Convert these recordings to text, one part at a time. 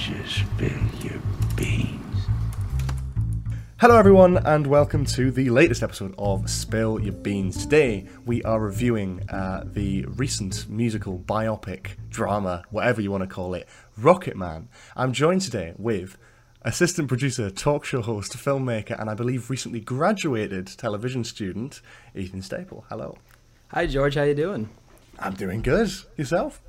just spill your beans? Hello, everyone, and welcome to the latest episode of Spill Your Beans. Today, we are reviewing uh, the recent musical biopic drama, whatever you want to call it, Rocketman. I'm joined today with assistant producer, talk show host, filmmaker, and I believe recently graduated television student, Ethan Staple. Hello. Hi George, how you doing? I'm doing good. Yourself?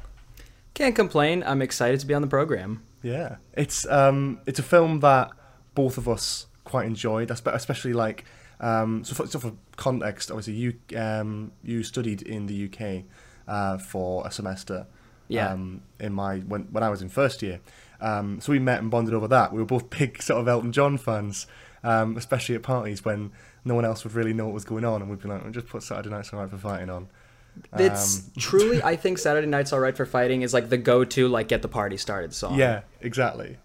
Can't complain. I'm excited to be on the program. Yeah, it's um, it's a film that both of us quite enjoyed, especially like um, so for, so for context. Obviously, you um, you studied in the UK uh, for a semester. Yeah. Um, in my when when I was in first year, um, so we met and bonded over that. We were both big sort of Elton John fans, um, especially at parties when no one else would really know what was going on, and we'd be like, "We'll "Just put Saturday Night's Alright for Fighting on." It's Um, truly, I think Saturday Night's Alright for Fighting is like the go-to, like get the party started song. Yeah, exactly.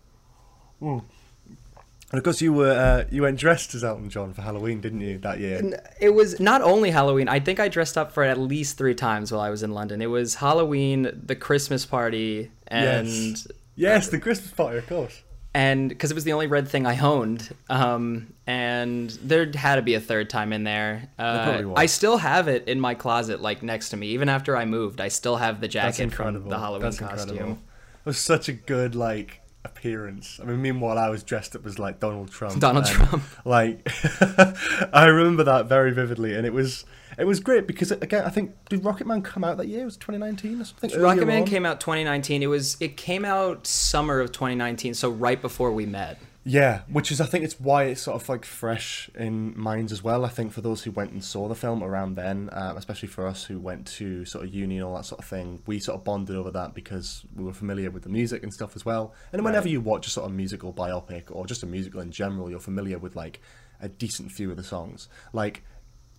And of course, you were uh, you went dressed as Elton John for Halloween, didn't you? That year. It was not only Halloween. I think I dressed up for it at least three times while I was in London. It was Halloween, the Christmas party, and yes. Yes, the Christmas party, of course. And because it was the only red thing I owned. Um, and there had to be a third time in there. Uh, was. I still have it in my closet, like next to me. Even after I moved, I still have the jacket from the Halloween That's costume. incredible. It was such a good like appearance. I mean, meanwhile, I was dressed up as like Donald Trump. Donald Trump. Like, I remember that very vividly, and it was it was great because again, I think did Rocketman come out that year? It was 2019 or something? Rocketman on? came out 2019. It was it came out summer of 2019, so right before we met. Yeah, which is I think it's why it's sort of like fresh in minds as well. I think for those who went and saw the film around then, um, especially for us who went to sort of uni and all that sort of thing, we sort of bonded over that because we were familiar with the music and stuff as well. And whenever Right. you watch a sort of musical biopic or just a musical in general, you're familiar with like a decent few of the songs. Like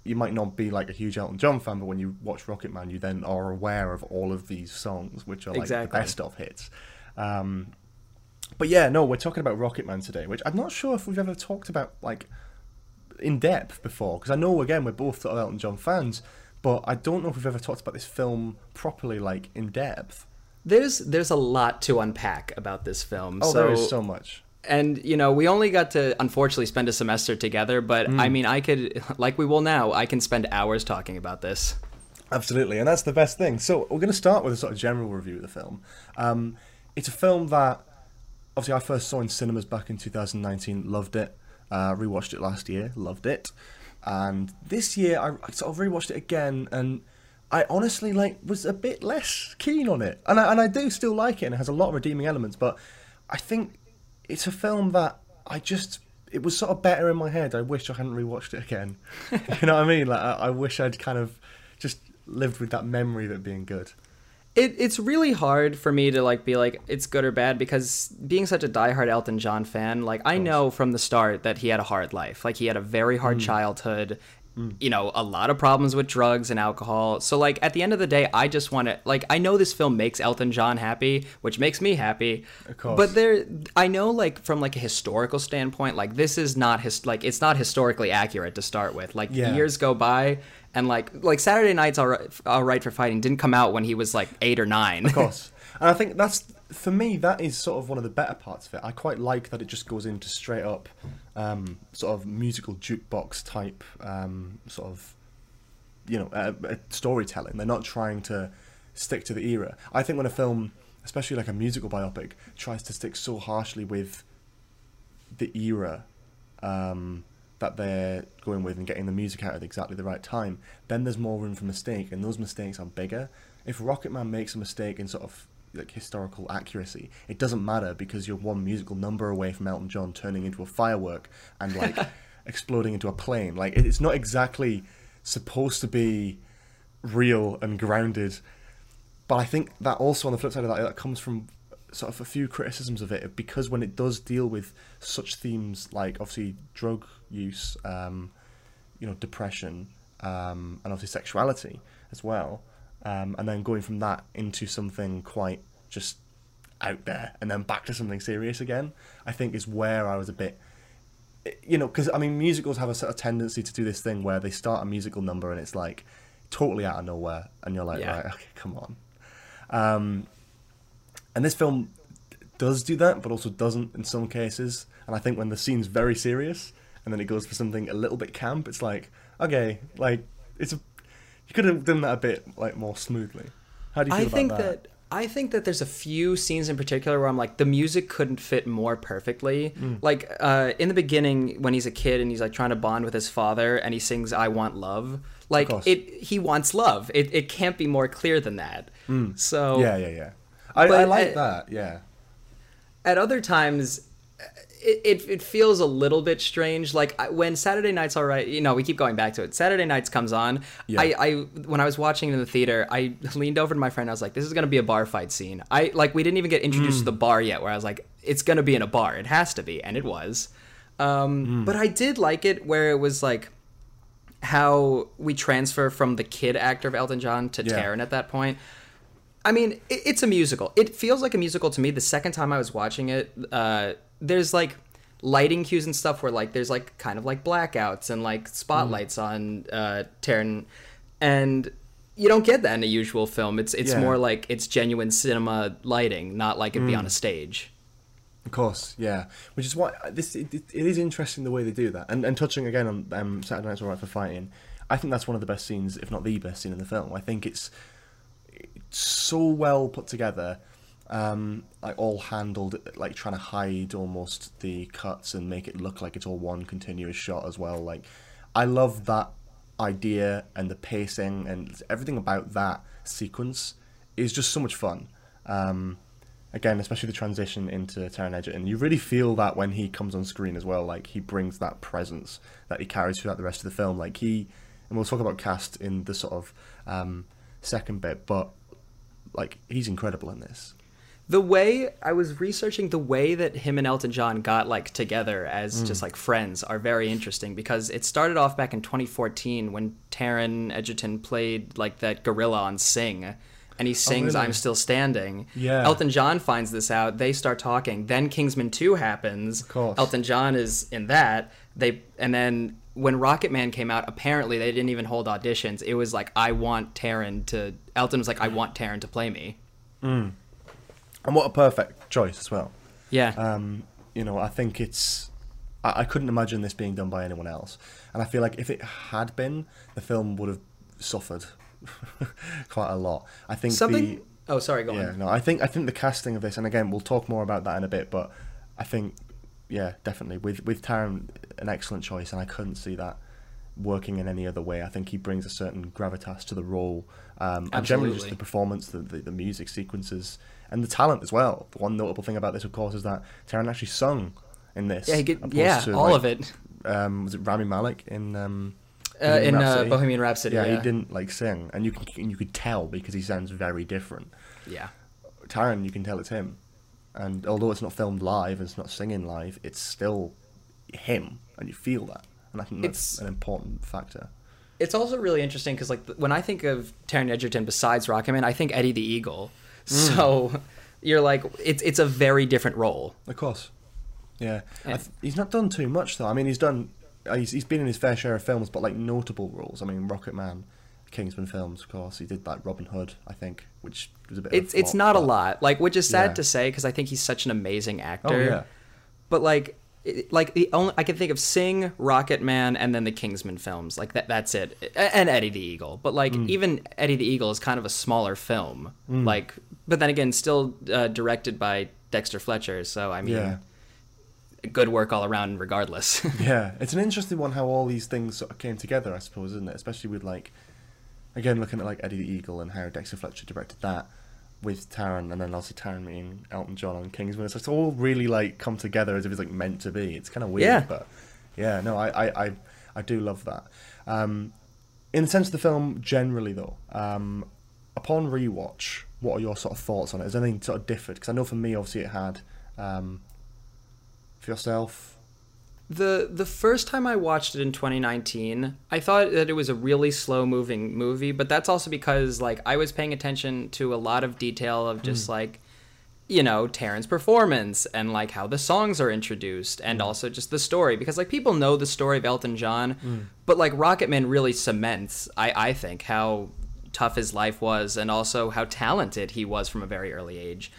you might not be like a huge Elton John fan, but when you watch Rocketman, you then are aware of all of these songs, which are like Exactly. the best of hits. Um, but yeah, no, we're talking about Rocketman today, which I'm not sure if we've ever talked about like in depth before. Because I know again we're both sort of Elton John fans, but I don't know if we've ever talked about this film properly, like in depth. There's there's a lot to unpack about this film. Oh, so, there is so much. And you know we only got to unfortunately spend a semester together, but Hmm. I mean I could like we will now. I can spend hours talking about this. Absolutely, and that's the best thing. So we're going to start with a sort of general review of the film. Um, it's a film that obviously I first saw in cinemas back in 2019. Loved it. Uh, rewatched it last year. Loved it. And this year I, I sort of rewatched it again, and I honestly like was a bit less keen on it. And I, and I do still like it, and it has a lot of redeeming elements. But I think it's a film that I just it was sort of better in my head. I wish I hadn't rewatched it again. you know what I mean? Like I, I wish I'd kind of just lived with that memory of it being good. It, it's really hard for me to like be like it's good or bad because being such a diehard Elton John fan, like I know from the start that he had a hard life. Like he had a very hard mm. childhood, Mm. you know, a lot of problems with drugs and alcohol. So like at the end of the day, I just want to like I know this film makes Elton John happy, which makes me happy. Of course. But there, I know like from like a historical standpoint, like this is not his like it's not historically accurate to start with. Like Yeah. years go by. And like like Saturday Night's all right, all right for fighting didn't come out when he was like eight or nine. Of course. and I think that's for me that is sort of one of the better parts of it. I quite like that it just goes into straight up um, sort of musical jukebox type um, sort of you know uh, uh, storytelling. They're not trying to stick to the era. I think when a film, especially like a musical biopic, tries to stick so harshly with the era um, that they're going with and getting the music out at exactly the right time, then there's more room for mistake, and those mistakes are bigger. If Rocketman makes a mistake in sort of like historical accuracy, it doesn't matter because you're one musical number away from Elton John turning into a firework and like exploding into a plane. Like it's not exactly supposed to be real and grounded but I think that also on the flip side of that, that comes from sort of a few criticisms of it because when it does deal with such themes like obviously drug use, um, you know, depression, um, and obviously sexuality as well, um, and then going from that into something quite just out there and then back to something serious again, I think is where I was a bit you know, because I mean, musicals have a sort of tendency to do this thing where they start a musical number and it's like totally out of nowhere, and you're like, Yeah. right, okay, come on. Um, and this film does do that, but also doesn't in some cases. And I think when the scene's very serious and then it goes for something a little bit camp, it's like okay, like it's a you could have done that a bit like more smoothly. How do you feel I about think that? that I think that there's a few scenes in particular where I'm like the music couldn't fit more perfectly. Mm. Like uh, in the beginning when he's a kid and he's like trying to bond with his father and he sings "I Want Love." Like it, he wants love. It it can't be more clear than that. So Mm. Yeah, yeah, yeah. I, I like uh, that. Yeah. at other times it, it, it feels a little bit strange. Like when saturday night's all right you know we keep going back to it. Saturday nights comes on. Yeah. I, I when i was watching it in the theater i leaned over to my friend. I was like this is going to be a bar fight scene. I like we didn't even get introduced to the bar yet where i was like it's going to be in a bar. It has to be. And it was. Um, but i did like it where it was like how we transfer from the kid actor of elton john to Yeah. Taron at that point. I mean, it, it's a musical. It feels like a musical to me. The second time I was watching it, uh, there's like lighting cues and stuff where like there's like kind of like blackouts and like spotlights Mm. on uh, Taron, and you don't get that in a usual film. It's it's Yeah. more like it's genuine cinema lighting, not like it'd be on Mm. a stage. Of course, yeah. Which is why this it, it it is interesting the way they do that. And and touching again on um, Saturday Night's Alright for Fighting, I think that's one of the best scenes, if not the best scene in the film. I think it's, it's so well put together, um, like all handled, like trying to hide almost the cuts and make it look like it's all one continuous shot as well. Like, I love that idea and the pacing and everything about that sequence is just so much fun. Um, again, especially the transition into Taron Egerton, you really feel that when he comes on screen as well. Like he brings that presence that he carries throughout the rest of the film. Like he, and we'll talk about cast in the sort of um, second bit, but like he's incredible in this. The way I was researching the way that him and Elton John got like together as mm. just like friends are very interesting because it started off back in 2014 when Taron Egerton played like that gorilla on Sing and he oh, sings really? I'm Still Standing. Yeah. Elton John finds this out, they start talking, then Kingsman 2 happens. Of course. Elton John is in that. They and then when Rocketman came out, apparently they didn't even hold auditions. It was like I want Taron to Elton was like I mm. want Taron to play me. Mm. And what a perfect choice as well. Yeah. Um, you know, I think it's. I, I couldn't imagine this being done by anyone else, and I feel like if it had been, the film would have suffered quite a lot. I think Something. the oh, sorry. Go yeah on. no, I think I think the casting of this, and again, we'll talk more about that in a bit, but I think yeah, definitely with with Taron, an excellent choice, and I couldn't see that working in any other way. I think he brings a certain gravitas to the role, um, and generally just the performance, the, the the music sequences, and the talent as well. The one notable thing about this, of course, is that Taron actually sung in this. Yeah, he get, yeah, to, all like, of it. Um, was it Rami Malek in um, Uh, Bohemian in uh, Rhapsody? Bohemian Rhapsody. Yeah, Yeah, he didn't like sing, and you can you could tell because he sounds very different. Yeah. Taron, you can tell it's him. And although it's not filmed live, and it's not singing live, it's still him, and you feel that. And I think that's It's- an important factor. It's also really interesting because, like, when I think of Taron Egerton besides Rocketman, I think Eddie the Eagle. Mm. So you're like, it's it's a very different role. Of course. Yeah. I Yeah. th- he's not done too much, though. I mean, he's done. uh, He's, he's been in his fair share of films, but like notable roles. I mean, Rocketman, Kingsman films, of course. He did like Robin Hood, I think, which was a bit. It's of a it's flop, not a lot, like, which is sad Yeah. to say because I think he's such an amazing actor. Oh yeah. But like, like the only I can think of Sing, Rocketman, and then the Kingsman films. Like that. That's it. And Eddie the Eagle. But like, Mm. even Eddie the Eagle is kind of a smaller film. Like, but then again, still uh, directed by Dexter Fletcher. So I mean, Yeah. good work all around, regardless. Yeah, it's an interesting one how all these things sort of came together, I suppose, isn't it? Especially with like, again, looking at like Eddie the Eagle and how Dexter Fletcher directed that with Taron, and then obviously Taron meeting Elton John on Kingsman. It's, it's all really like come together as if it's like meant to be. It's kind of weird, Yeah. but yeah, no, I, I, I, I do love that. Um, in the sense of the film generally, though, um, upon rewatch, what are your sort of thoughts on it? Has anything sort of differed? Because I know for me, obviously, it had. Um, for yourself, The the first time I watched it in 2019, I thought that it was a really slow moving movie, but that's also because like I was paying attention to a lot of detail of just mm. like you know, Taron's performance and like how the songs are introduced and mm. also just the story because like people know the story of Elton John, mm. but like Rocketman really cements I I think how tough his life was and also how talented he was from a very early age.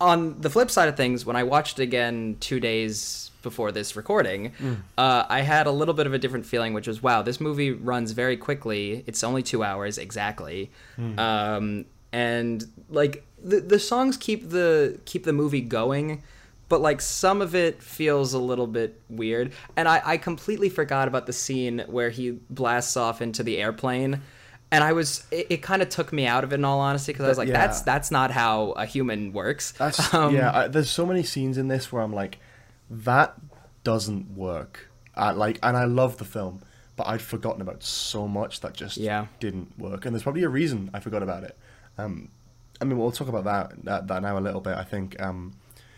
On the flip side of things, when I watched it again two days before this recording, uh, I had a little bit of a different feeling, which was wow, this movie runs very quickly. It's only two hours exactly, um, and like the the songs keep the keep the movie going but like some of it feels a little bit weird. And i, I completely forgot about the scene where he blasts off into the airplane and i was it, it kind of took me out of it in all honesty because i was like Yeah. that's that's not how a human works That's Um, yeah. I, there's so many scenes in this where I'm like, that doesn't work. I, like, and I love the film, but I'd forgotten about so much that just Yeah. didn't work. And there's probably a reason I forgot about it. Um, I mean, we'll talk about that that, that now a little bit. I think um,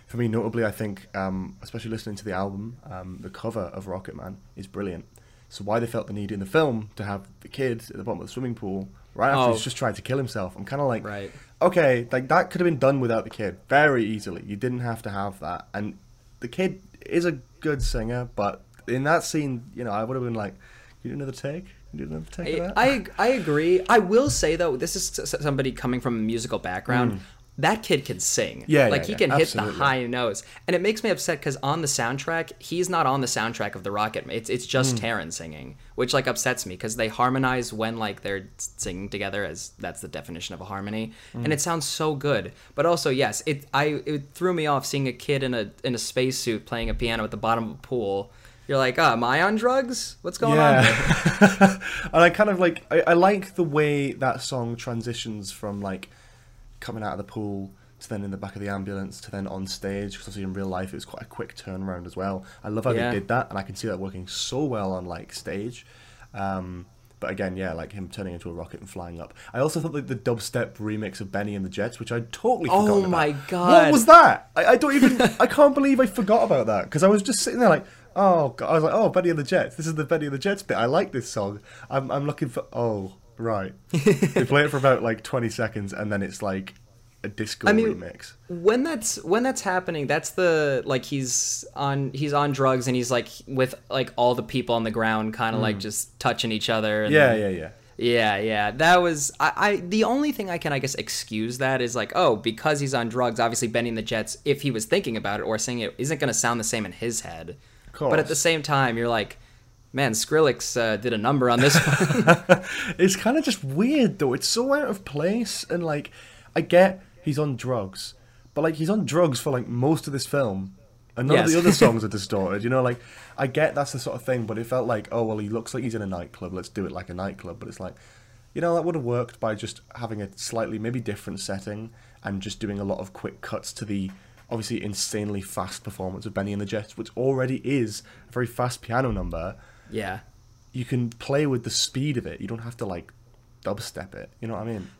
for me, notably, I think um, especially listening to the album, um, the cover of Rocket Man is brilliant. So why they felt the need in the film to have the kid at the bottom of the swimming pool right after Oh. he's just tried to kill himself, I'm kind of like, Right. okay, like that could have been done without the kid very easily. You didn't have to have that. And the kid is a good singer, but in that scene, you know, I would have been like, you do another take? You do another take that? I, I agree i will say though this is somebody coming from a musical background mm. That kid can sing. Yeah, like yeah, he yeah, can hit the high notes. And it makes me upset because on the soundtrack he's not on the soundtrack of the rocket. It's it's just Mm. Taron singing which like upsets me because they harmonize when like they're singing together as that's the definition of a harmony. Mm. and it sounds so good. But also yes it i it threw me off seeing a kid in a in a spacesuit playing a piano at the bottom of a pool. You're like oh am i on drugs? What's going on and I kind of like, I, I like the way that song transitions from like coming out of the pool to then in the back of the ambulance to then on stage because obviously in real life it was quite a quick turnaround as well. I love how Yeah. they did that, and I can see that working so well on like stage. Um, but again, yeah, like him turning into a rocket and flying up. I also thought that the dubstep remix of Benny and the Jets, which I'd totally Oh forgotten my about. God. What was that? I, I don't even. I can't believe I forgot about that because I was just sitting there like, oh, God. I was like, oh, Benny and the Jets. This is the Benny and the Jets bit. I like this song. I'm, I'm looking for. Oh, right. they play it for about like 20 seconds, and then it's like a disco I mean, remix. when that's when that's happening that's the like he's on he's on drugs and he's like with like all the people on the ground kind of like just touching each other and Hmm. Yeah, yeah, yeah. yeah yeah that was I, I the only thing i can i guess excuse that is like oh because he's on drugs obviously Benny and the Jets if he was thinking about it or singing it isn't going to sound the same in his head but at the same time you're like man skrillex uh, did a number on this one it's kind of just weird though. It's so out of place, and like, I get he's on drugs, but like he's on drugs for like most of this film, and none of the other songs are distorted. You know, like I get that's the sort of thing, but it felt like, oh well, he looks like he's in a nightclub. Let's do it like a nightclub. But it's like, you know, that would have worked by just having a slightly maybe different setting and just doing a lot of quick cuts to the obviously insanely fast performance of Benny and the Jets, which already is a very fast piano number yeah you can play with the speed of it. You don't have to like dubstep it. You know what I mean?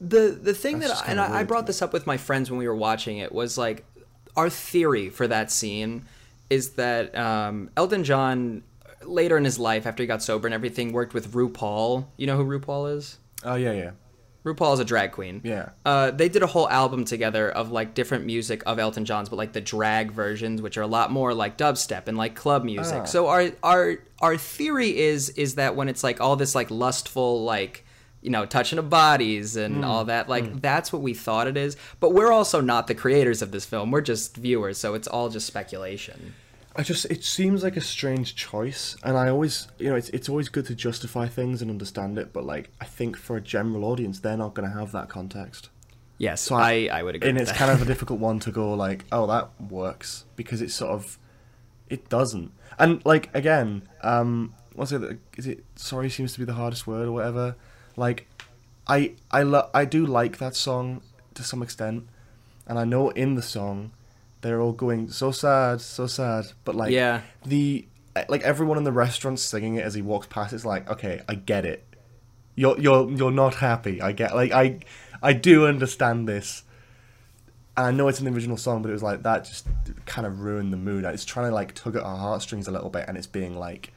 The the thing That's that just and I, I brought this up with my friends when we were watching it was like our theory for that scene is that um, Elton John later in his life after he got sober and everything worked with RuPaul. You know who RuPaul is? Oh yeah, yeah, RuPaul is a drag queen. yeah. Uh, they did a whole album together of like different music of Elton John's, but like the drag versions, which are a lot more like dubstep and like club music. Ah. So our our our theory is is that when it's like all this like lustful like you know touching of bodies and Hmm. all that like that's what we thought it is. But we're also not the creators of this film. We're just viewers, so it's all just speculation. I just it seems like a strange choice, and I always you know it's it's always good to justify things and understand it, but like I think for a general audience, they're not going to have that context, Yes, So I, I would agree. and it's that. kind of a difficult one to go like, oh that works because it's sort of it doesn't, and like again, um, what's it? Is it sorry seems to be the hardest word or whatever? Like, I I lo- I do like that song to some extent, and I know in the song they're all going so sad, so sad, but like Yeah. the like everyone in the restaurant singing it as he walks past, it's like okay, I get it. You're you're you're not happy. I get like I I do understand this. And I know it's an original song, but it was like that just kind of ruined the mood. It's trying to like tug at our heartstrings a little bit, and it's being like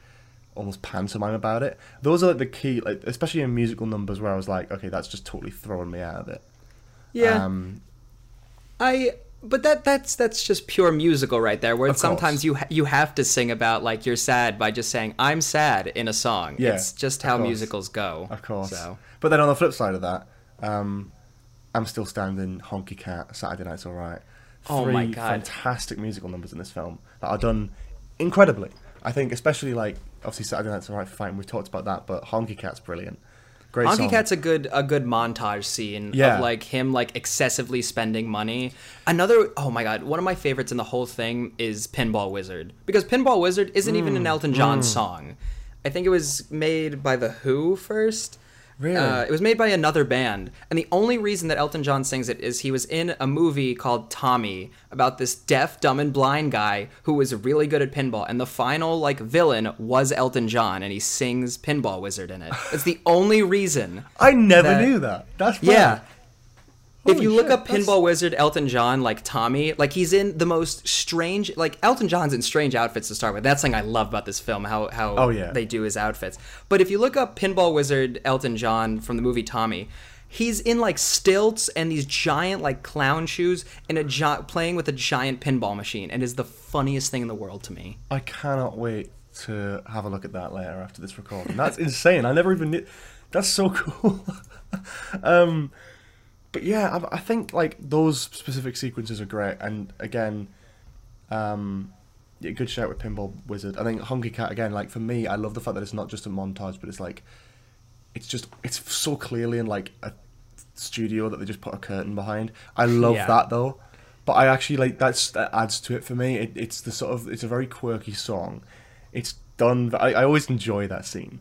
almost pantomime about it. Those are like the key, like especially in musical numbers, where I was like, okay, that's just totally throwing me out of it. yeah. Um, I But that that's that's just pure musical right there. Where sometimes you ha- you have to sing about like you're sad by just saying I'm sad in a song. Yeah, it's just how course. musicals go. Of course. So But then on the flip side of that, um, I'm still standing. Honky Cat, Saturday Night's Alright. Oh Three my God. fantastic musical numbers in this film that are done incredibly. I think, especially like obviously Saturday Night's Alright, fine. We've talked about that, but Honky Cat's brilliant. Great Honky song. Cat's a good a good montage scene Yeah. of like him like excessively spending money. Another oh my god, one of my favorites in the whole thing is Pinball Wizard because Pinball Wizard isn't even Mm, an Elton John song. I think it was made by the Who first. Really? Uh, it was made by another band, and the only reason that Elton John sings it is he was in a movie called Tommy about this deaf, dumb, and blind guy who was really good at pinball, and the final like villain was Elton John, and he sings Pinball Wizard in it. It's the only reason. I never that- knew that. That's Yeah. If you look up that's- Pinball Wizard Elton John, like Tommy, like he's in the most strange, like Elton John's in strange outfits to start with. That's something I love about this film, how how Oh, yeah. they do his outfits. But if you look up Pinball Wizard Elton John from the movie Tommy, he's in like stilts and these giant like clown shoes and a gi- playing with a giant pinball machine, and is the funniest thing in the world to me. I cannot wait to have a look at that later after this recording. That's insane. I never even knew. That's so cool. um, but yeah, I, I think like those specific sequences are great. And again, um, yeah, good shout with Pinball Wizard. I think Honky Cat again. Like for me, I love the fact that it's not just a montage, but it's like, it's just it's so clearly in like a studio that they just put a curtain behind. I love Yeah. that though. But I actually like that's that adds to it for me. It, it's the sort of it's a very quirky song. It's done. I, I always enjoy that scene.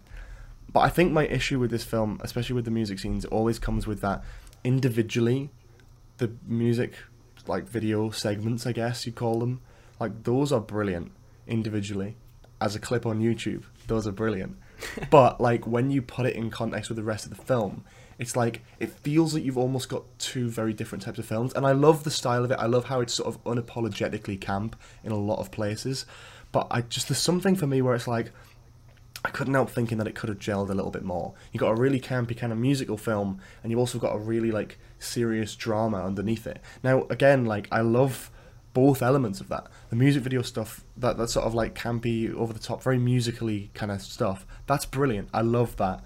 But I think my issue with this film, especially with the music scenes, always comes with that individually, the music like video segments, I guess you call them. Like those are brilliant individually. As a clip on YouTube, those are brilliant. but like when you put it in context with the rest of the film, it's like it feels like you've almost got two very different types of films. And I love the style of it. I love how it's sort of unapologetically camp in a lot of places. But I just there's something for me where it's like I couldn't help thinking that it could have gelled a little bit more. You got a really campy kind of musical film, and you've also got a really like serious drama underneath it. Now, again, like I love both elements of that. The music video stuff, that that sort of like campy, over the top, very musically kind of stuff. That's brilliant. I love that,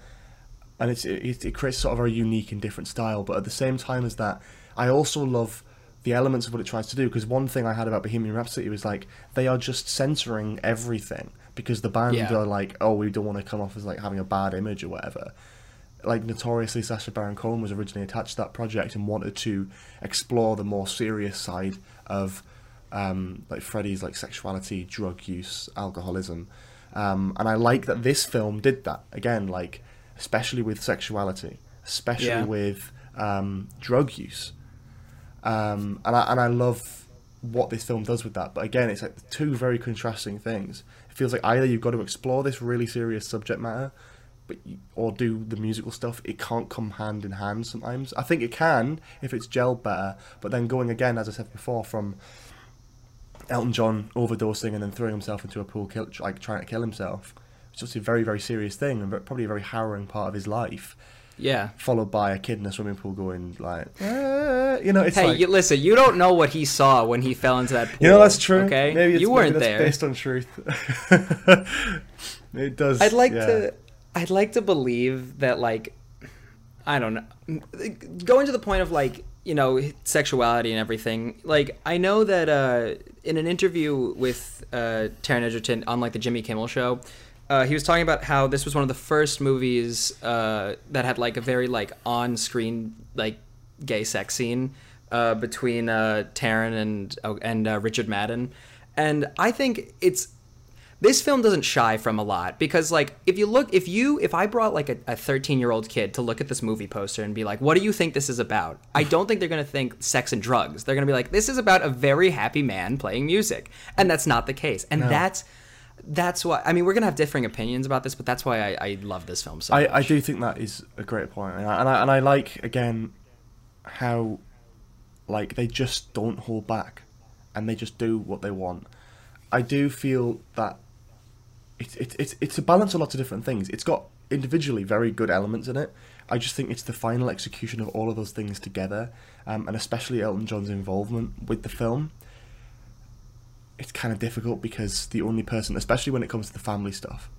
and it's it, it creates sort of a unique and different style. But at the same time as that, I also love the elements of what it tries to do. Because one thing I had about Bohemian Rhapsody was like they are just censoring everything because the band Yeah. are like, oh, we don't want to come off as like having a bad image or whatever. Like notoriously, Sacha Baron Cohen was originally attached to that project and wanted to explore the more serious side of um, like Freddie's like sexuality, drug use, alcoholism, um, and I like that this film did that again. Like especially with sexuality, especially Yeah. with um, drug use, um, and I and I love what this film does with that. But again, it's like two very contrasting things. Feels like either you've got to explore this really serious subject matter, but you, or do the musical stuff. It can't come hand in hand sometimes. I think it can if it's gelled better. But then going again, as I said before, from Elton John overdosing and then throwing himself into a pool, kill, like trying to kill himself. It's just a very, very serious thing and probably a very harrowing part of his life. Yeah. Followed by a kid in a swimming pool going like, "Ah," you know, it's Hey, like, you, listen. You don't know what he saw when he fell into that pool. you know that's true. Okay, maybe it's, you weren't that's there. based on truth. it does. I'd like yeah. to. I'd like to believe that, like, I don't know, going to the point of like you know sexuality and everything. Like, I know that uh, in an interview with uh, Taron Egerton on like the Jimmy Kimmel show, uh, he was talking about how this was one of the first movies uh, that had like a very like on-screen like gay sex scene uh, between uh, Taron and oh, and uh, Richard Madden, and I think it's this film doesn't shy from a lot because like if you look if you if i brought like a 13 year old kid to look at this movie poster and be like what do you think this is about? I don't think they're going to think sex and drugs. They're going to be like this is about a very happy man playing music. And that's not the case. And that's that's why i mean we're going to have differing opinions about this but that's why i, I love this film so I, much. I do think that is a great point, and I, and I and I like again how like they just don't hold back, and they just do what they want. I do feel that it's it's it's it's a balance of lots of different things. It's got individually very good elements in it, I just think it's the final execution of all of those things together, um, and especially Elton John's involvement with the film. It's kind of difficult because the only person, especially when it comes to the family stuff,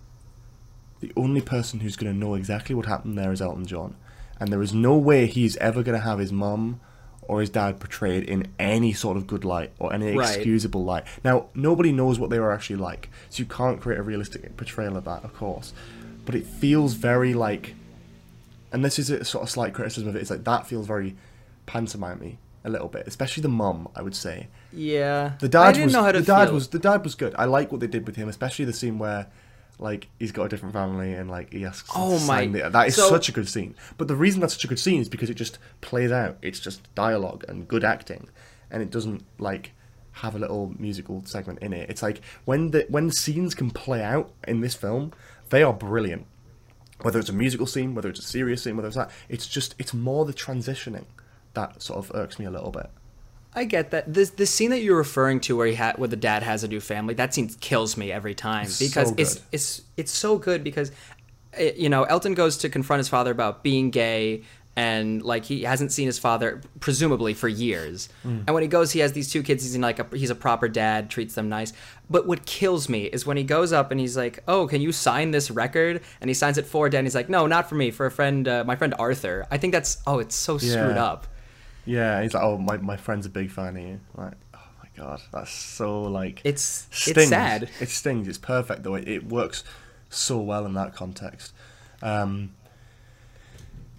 the only person who's going to know exactly what happened there is Elton John, and there is no way he's ever going to have his mum or his dad portrayed in any sort of good light or any Right. excusable light. Now, nobody knows what they were actually like, so you can't create a realistic portrayal of that, of course. But it feels very like, and this is a sort of slight criticism of it. It's like that feels very pantomime a little bit, especially the mum. I would say Yeah. the dad I didn't was know how to the dad feel. was the dad was good. I like what they did with him, especially the scene where like he's got a different family and like he asks. Oh to sign my- the- that is so- such a good scene. But the reason that's such a good scene is because it just plays out. It's just dialogue and good acting, and it doesn't like have a little musical segment in it. It's like when the when scenes can play out in this film, they are brilliant. Whether it's a musical scene, whether it's a serious scene, whether it's that, it's just it's more the transitioning that sort of irks me a little bit. I get that. This the scene that you're referring to, where he had, where the dad has a new family, that scene kills me every time It's because so it's good. it's it's so good because, eh, you know, Elton goes to confront his father about being gay and like he hasn't seen his father presumably for years. Mm. And when he goes, he has these two kids. He's in like a, he's a proper dad, treats them nice. But what kills me is when he goes up and he's like, "Oh, can you sign this record?" And he signs it for dad. And he's like, "No, not for me, for a friend, uh, my friend Arthur." I think that's oh, it's so screwed Yeah. up. Yeah, he's like, oh, my, my friend's a big fan of you. Like, oh my god, that's so like It's stings. it's sad. It stings. It's perfect though. It, it works so well in that context. Um,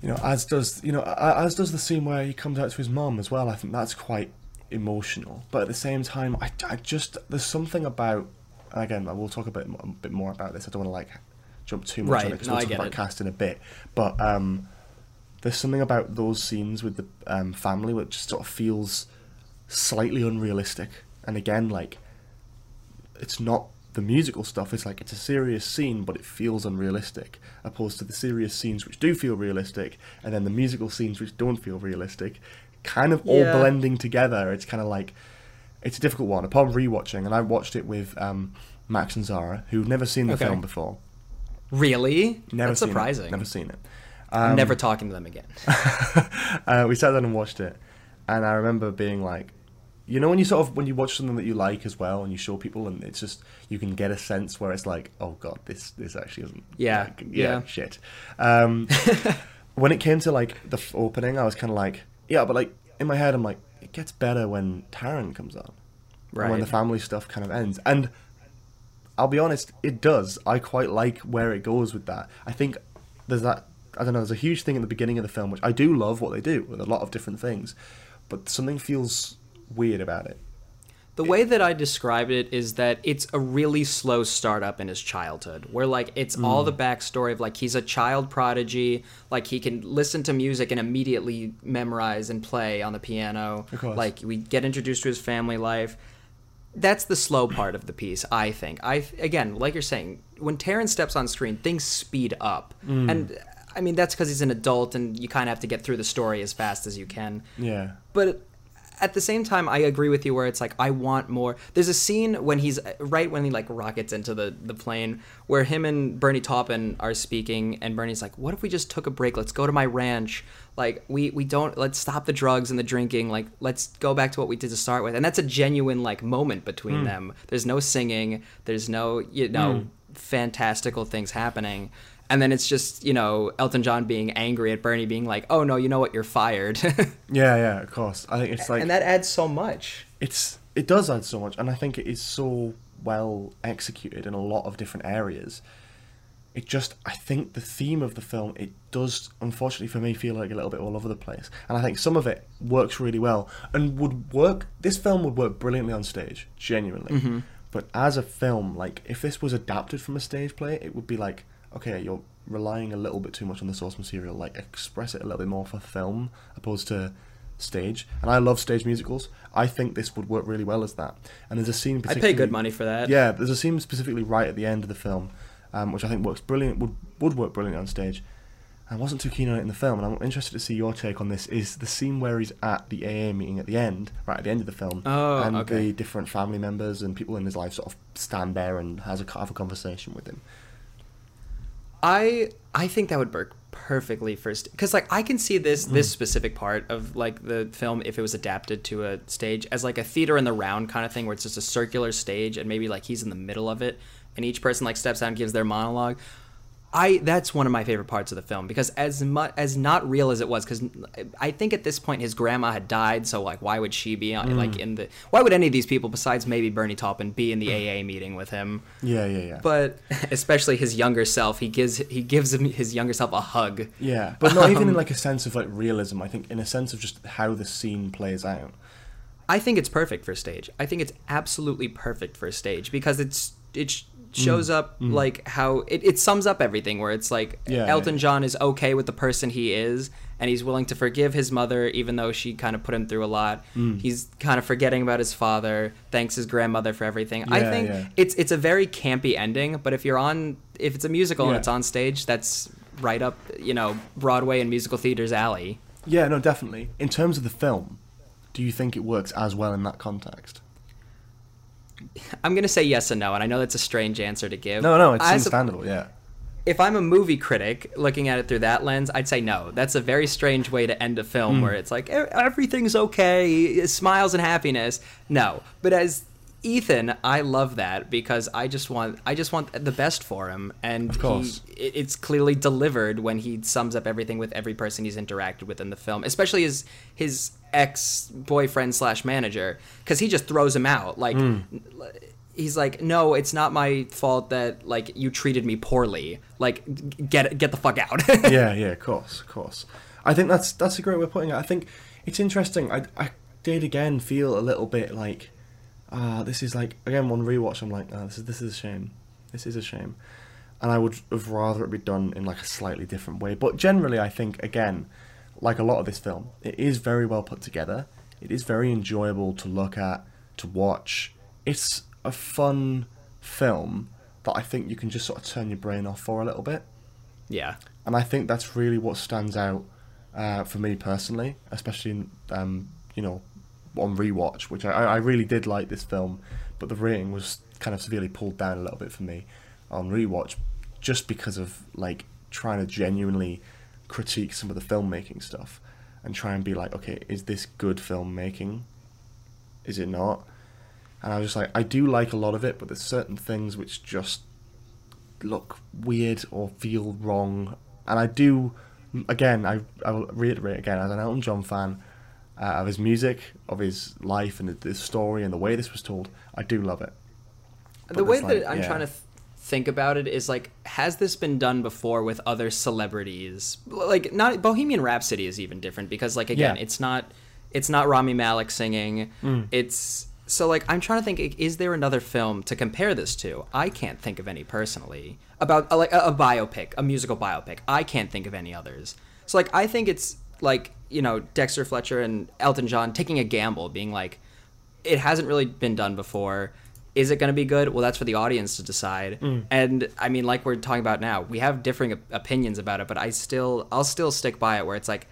you know, as does you know, as does the scene where he comes out to his mom as well. I think that's quite emotional. But at the same time, I, I just there's something about and again, I will talk a bit a bit more about this. I don't want to like jump too much Right, on it because no, we'll talk about it. cast in a bit. But um, there's something about those scenes with the um, family which sort of feels slightly unrealistic. And again, like it's not the musical stuff. It's like it's a serious scene, but it feels unrealistic, opposed to the serious scenes which do feel realistic, and then the musical scenes which don't feel realistic, kind of all Yeah. blending together. It's kind of like it's a difficult one. Upon rewatching, and I watched it with um, Max and Zara, who've never seen the Okay. film before. Really? Never That's seen it. surprising. Never seen it. I'm never talking to them again. uh, we sat down and watched it, and I remember being like, you know, when you sort of when you watch something that you like as well, and you show people, and it's just you can get a sense where it's like, oh god, this this actually isn't. Yeah, like, yeah, yeah. shit. Um, when it came to like the f- opening, I was kind of like, yeah, but like in my head, I'm like, it gets better when Taron comes on, and when the family stuff kind of ends, and I'll be honest, it does. I quite like where it goes with that. I think there's that. I don't know. There's a huge thing in the beginning of the film, which I do love what they do with a lot of different things, but something feels weird about it. The way that I described it is that it's a really slow startup in his childhood, where like it's Mm. all the backstory of like he's a child prodigy, like he can listen to music and immediately memorize and play on the piano. Like we get introduced to his family life. That's the slow part of the piece, I think. I again, like you're saying, when Taron steps on screen, things speed up, Mm. and I mean that's because he's an adult, and you kind of have to get through the story as fast as you can. Yeah. but at the same time i agree with you where it's like i want more. There's a scene when he's right when he like rockets into the the plane where him and bernie taupin are speaking and bernie's like what if we just took a break? Let's go to my ranch. Like we we don't let's stop the drugs and the drinking. Like let's go back to what we did to start with. And that's a genuine like moment between hmm. them. There's no singing. There's no you know hmm. fantastical things happening and then it's just you know elton john being angry at bernie being like oh no you know what you're fired Yeah, yeah, of course. I think it's like and that adds so much. it's it does add so much, and I think it is so well executed in a lot of different areas. It just, I think the theme of the film, it does, unfortunately for me, feel like a little bit all over the place. And I think some of it works really well and would work. This film would work brilliantly on stage, genuinely. Mm-hmm. But as a film, like if this was adapted from a stage play, it would be like, okay, you're relying a little bit too much on the source material. Like express it a little bit more for film opposed to stage. And I love stage musicals. I think this would work really well as that. And there's a scene. I'd pay good money for that. yeah, there's a scene specifically right at the end of the film, um, which I think works brilliant. Would would work brilliant on stage. I wasn't too keen on it in the film, and I'm interested to see your take on this. Is the scene where he's at the AA meeting at the end, right at the end of the film, Oh, and okay. the different family members and people in his life sort of stand there and has a have a conversation with him. I I think that would work perfectly first because like I can see this this mm. specific part of like the film if it was adapted to a stage as like a theater in the round kind of thing where it's just a circular stage and maybe like he's in the middle of it and each person like steps out and gives their monologue. I that's one of my favorite parts of the film because as much as not real as it was because I think at this point his grandma had died so like why would she be on, like in the why would any of these people besides maybe Bernie Taupin be in the AA meeting with him Yeah, yeah, yeah. but especially his younger self he gives he gives him his younger self a hug yeah, but not even in Um, like a sense of like realism. I think in a sense of just how the scene plays out. I think it's perfect for stage. I think it's absolutely perfect for stage because it's it sh- shows mm. up mm. like how it, it sums up everything where it's like Yeah, Elton yeah. John is okay with the person he is and he's willing to forgive his mother even though she kind of put him through a lot. Mm. He's kind of forgetting about his father, thanks his grandmother for everything. I think yeah. it's it's a very campy ending, but if you're on if it's a musical and it's on stage, that's right up, you know, Broadway and musical theater's alley. Yeah, no, definitely. In terms of the film, do you think it works as well in that context? I'm going to say yes and no, and I know that's a strange answer to give. No, no, it's As a- understandable. Yeah. if I'm a movie critic looking at it through that lens, I'd say no. That's a very strange way to end a film Hmm. where it's like "E- everything's okay, smiles and happiness. No, but as Ethan, I love that because I just want I just want the best for him, and Of course. he, it's clearly delivered when he sums up everything with every person he's interacted with in the film, especially his his ex boyfriend slash manager, because he just throws him out like Hmm. he's like, no, it's not my fault that like you treated me poorly. Like, get get the fuck out. yeah, yeah, of course, of course. I think that's that's a great way of putting it. I think it's interesting. I I did again feel a little bit like, ah, this is like again one rewatch. I'm like, ah, this is this is a shame. This is a shame, and I would have rather it be done in like a slightly different way. But generally, I think again, like a lot of this film, it is very well put together. It is very enjoyable to look at, to watch. It's a fun film that I think you can just sort of turn your brain off for a little bit yeah, and I think that's really what stands out uh, for me personally, especially in, um, you know on rewatch, which I, I really did like this film, but the rating was kind of severely pulled down a little bit for me on rewatch, just because of like trying to genuinely critique some of the filmmaking stuff and try and be like, okay, is this good filmmaking? Is it not? And I was just like, I do like a lot of it, but there's certain things which just look weird or feel wrong. And I do, again, I, I will reiterate again, as an Elton John fan, uh, of his music, of his life, and the story, and the way this was told, I do love it. But the way it's that I'm yeah. trying to th- think about it is like, has this been done before with other celebrities? Like, not Bohemian Rhapsody is even different because, like, again, Yeah. it's not it's not Rami Malek singing. Mm. It's so like I'm trying to think. Is there another film to compare this to? I can't think of any personally about uh, like a, a biopic, a musical biopic. I can't think of any others. So like I think it's like you know Dexter Fletcher and Elton John taking a gamble, being like, it hasn't really been done before. Is it going to be good? Well, that's for the audience to decide. Mm. And I mean, like we're talking about now, we have differing op- opinions about it, but I still, I'll still stick by it. Where it's like,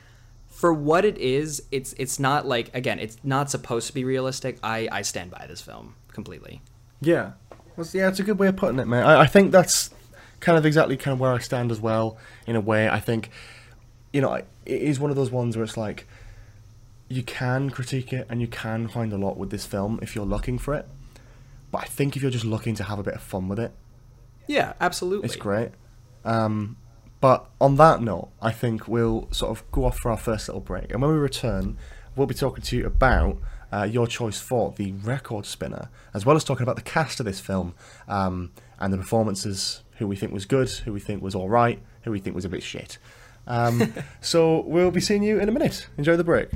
for what it is, it's it's not like again, it's not supposed to be realistic. I I stand by this film completely. Yeah, well, yeah, it's a good way of putting it, man. I, I think that's kind of exactly kind of where I stand as well. In a way, I think, you know, it is one of those ones where it's like you can critique it and you can find a lot with this film if you're looking for it. But I think if you're just looking to have a bit of fun with it, Yeah, absolutely. it's great. Um, but on that note, I think we'll sort of go off for our first little break, and when we return, we'll be talking to you about uh, your choice for the record spinner, as well as talking about the cast of this film um, and the performances, who we think was good, who we think was all right, who we think was a bit shit. Um, so we'll be seeing you in a minute. Enjoy the break.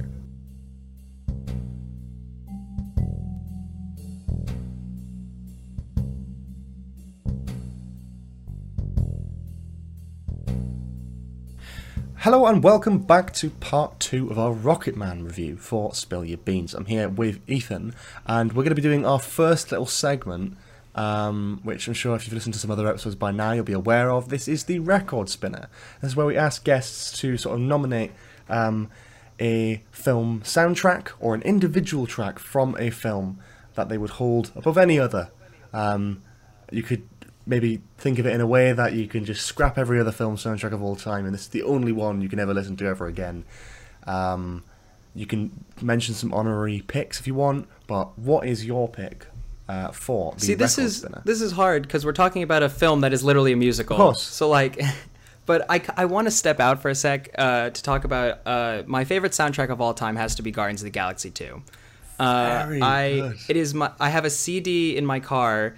Hello and welcome back to part two of our Rocketman review for Spill Your Beans. I'm here with Ethan, and we're going to be doing our first little segment, um, which I'm sure if you've listened to some other episodes by now, you'll be aware of. This is the Record Spinner. This is where we ask guests to sort of nominate um, a film soundtrack or an individual track from a film that they would hold above any other. Um, you could maybe think of it in a way that you can just scrap every other film soundtrack of all time, and this is the only one you can ever listen to ever again. Um, you can mention some honorary picks if you want, but what is your pick uh, for the See, this is spinner? this is hard because we're talking about a film that is literally a musical. Of course. So like, but I, I want to step out for a sec uh, to talk about uh, my favorite soundtrack of all time has to be Guardians of the Galaxy 2. Uh, Very I good. it is my I have a CD in my car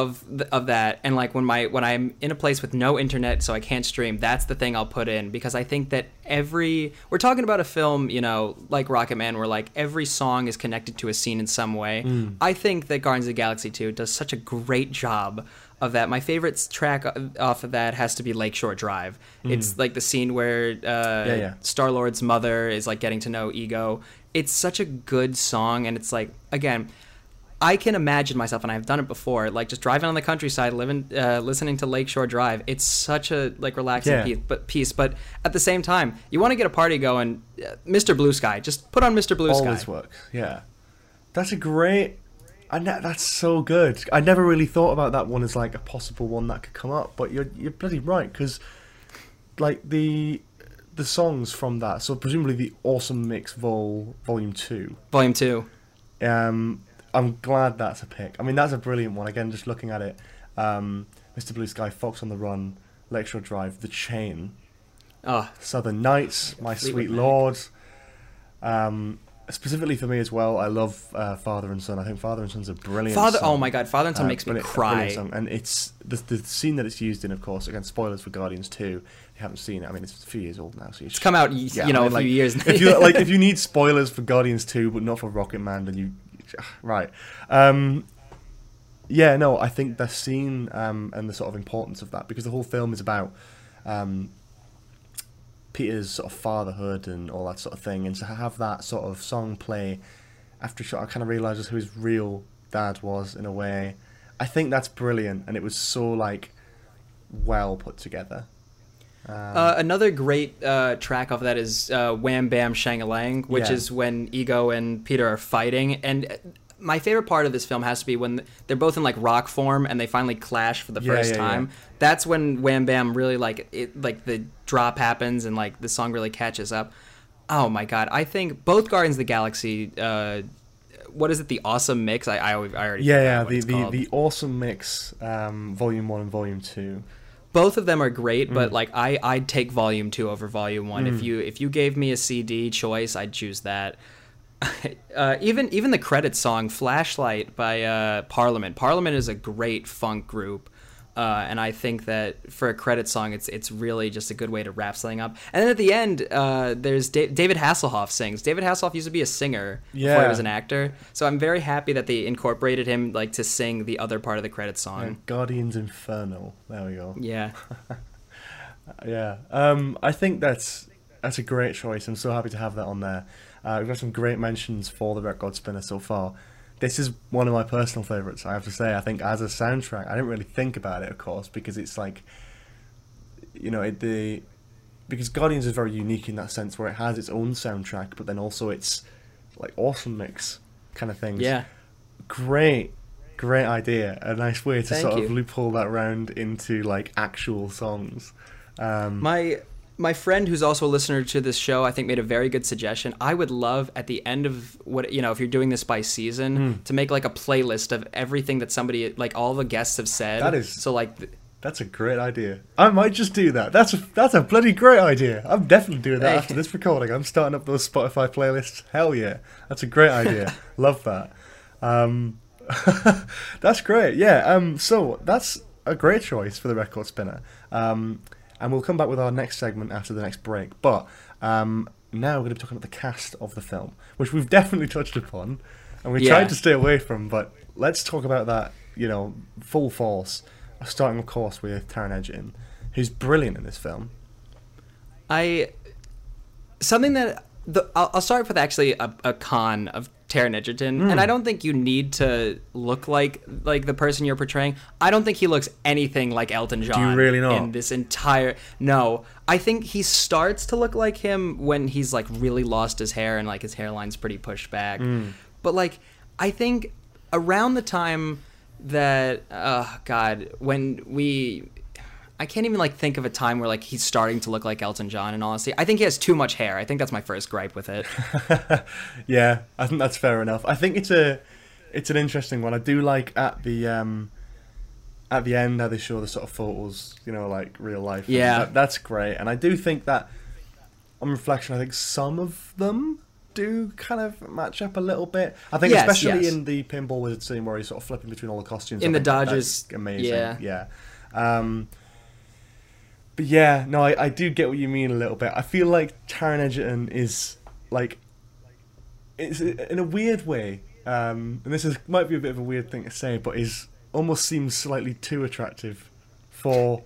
of th- of that and like when my when I'm in a place with no internet so I can't stream that's the thing I'll put in because I think that every we're talking about a film you know like Rocketman where like every song is connected to a scene in some way Mm. I think that Guardians of the Galaxy 2 does such a great job of that my favorite track off of that has to be Lakeshore Drive it's like the scene where uh, Mm. Yeah, yeah. Star Lord's mother is like getting to know Ego. It's such a good song, and it's like again, I can imagine myself, and I've done it before, like just driving on the countryside, living, uh, listening to Lakeshore Drive. It's such a like relaxing Yeah. piece, but piece. But at the same time, you want to get a party going, uh, Mr. Blue Sky. Just put on Mr. Blue Sky. Always works. Yeah, that's a great. I ne- that's so good. I never really thought about that one as like a possible one that could come up, but you're you're bloody right because, like the the songs from that. So presumably the Awesome Mix Vol Volume Two. Volume two. Um, I'm glad that's a pick. I mean, that's a brilliant one. Again, just looking at it, um, Mr. Blue Sky, Fox on the Run, Lakeshore Drive, The Chain, Oh, Southern Nights, My Fleetwood Sweet Lord. Um, specifically for me as well, I love uh, Father and Son. I think Father and Son's a brilliant. Father. song. Oh my God, Father and Son Uh, makes me cry. And it's the the scene that it's used in, of course. Again, spoilers for Guardians Two. If you haven't seen it, I mean, it's a few years old now, so you It's come out, y- yeah, you know, I a mean, few like, years. if you like, if you need spoilers for Guardians Two, but not for Rocketman, then you, right? Um, yeah, no, I think the scene um, and the sort of importance of that because the whole film is about um, Peter's sort of fatherhood and all that sort of thing, and to have that sort of song play after sort of kind of realizes who his real dad was in a way, I think that's brilliant, and it was so like well put together. Um, Uh, another great uh, track off of that is uh, Wham Bam Shangalang, which Yeah. is when Ego and Peter are fighting. And uh, my favorite part of this film has to be when they're both in like rock form and they finally clash for the Yeah, first yeah, time. That's when Wham Bam really like it, like the drop happens and like the song really catches up. Oh my god! I think both Guardians of the Galaxy. Uh, what is it? The awesome mix. I I, I already yeah, yeah, the the, the awesome mix, um, volume one and volume two. Both of them are great Mm. but like i i'd take volume two over volume one. If you if you gave me a cd choice i'd choose that. Uh, even even the credit song flashlight by uh, parliament. Parliament is a great funk group uh, and I think that for a credit song, it's it's really just a good way to wrap something up. And then at the end, uh, there's da- David Hasselhoff sings. David Hasselhoff used to be a singer before he was an actor, so I'm very happy that they incorporated him like to sing the other part of the credit song. Uh, Guardians Inferno. There we go. Yeah. Yeah, um, I think that's that's a great choice. I'm so happy to have that on there. Uh, we've got some great mentions for the record spinner so far. This is one of my personal favorites. I have to say. I think as a soundtrack, I didn't really think about it, of course, because it's like, you know, it, the because Guardians is very unique in that sense, where it has its own soundtrack, but then also it's like awesome mix kind of things. Yeah. great great idea a nice way to Thank sort you. of loophole that round into like actual songs um My my friend who's also a listener to this show, I think made a very good suggestion. I would love at the end of what you know, if you're doing this by season, Hmm. to make like a playlist of everything that somebody like all the guests have said. That is- so like th- that's a great idea. I might just do that. That's a that's a bloody great idea. I'm definitely doing that Hey. after this recording. I'm starting up those spotify playlists. Hell yeah. That's a great idea. Love that. Um that's great. Yeah um so that's a great choice for the record spinner. Um and we'll come back with our next segment after the next break but um now we're going to be talking about the cast of the film which we've definitely touched upon and we Yeah. tried to stay away from but let's talk about that you know full force starting of course with Taron Egerton who's brilliant in this film I something that the I'll, I'll start with actually a, a con of Taron Egerton, Hmm. and I don't think you need to look like like the person you're portraying. I don't think he looks anything like Elton John. you really not? In this entire no, I think he starts to look like him when he's like really lost his hair and like his hairline's pretty pushed back. Hmm. But like I think around the time that oh god when we I can't even like think of a time where like he's starting to look like Elton John. And honestly, I think he has too much hair. I think that's my first gripe with it. yeah, I think that's fair enough. I think it's a it's an interesting one. I do like at the um at the end how they show the sort of photos, you know, like real life. Yeah, that, that's great. And I do think that on reflection, I think some of them do kind of match up a little bit. I think Yes, especially yes. in the pinball wizard scene where he's sort of flipping between all the costumes. In I the Dodgers, amazing. yeah. yeah. Um, yeah, no, I, I do get what you mean a little bit. I feel like Taron Egerton is like, it's in a weird way, um, and this is might be a bit of a weird thing to say, but is almost seems slightly too attractive for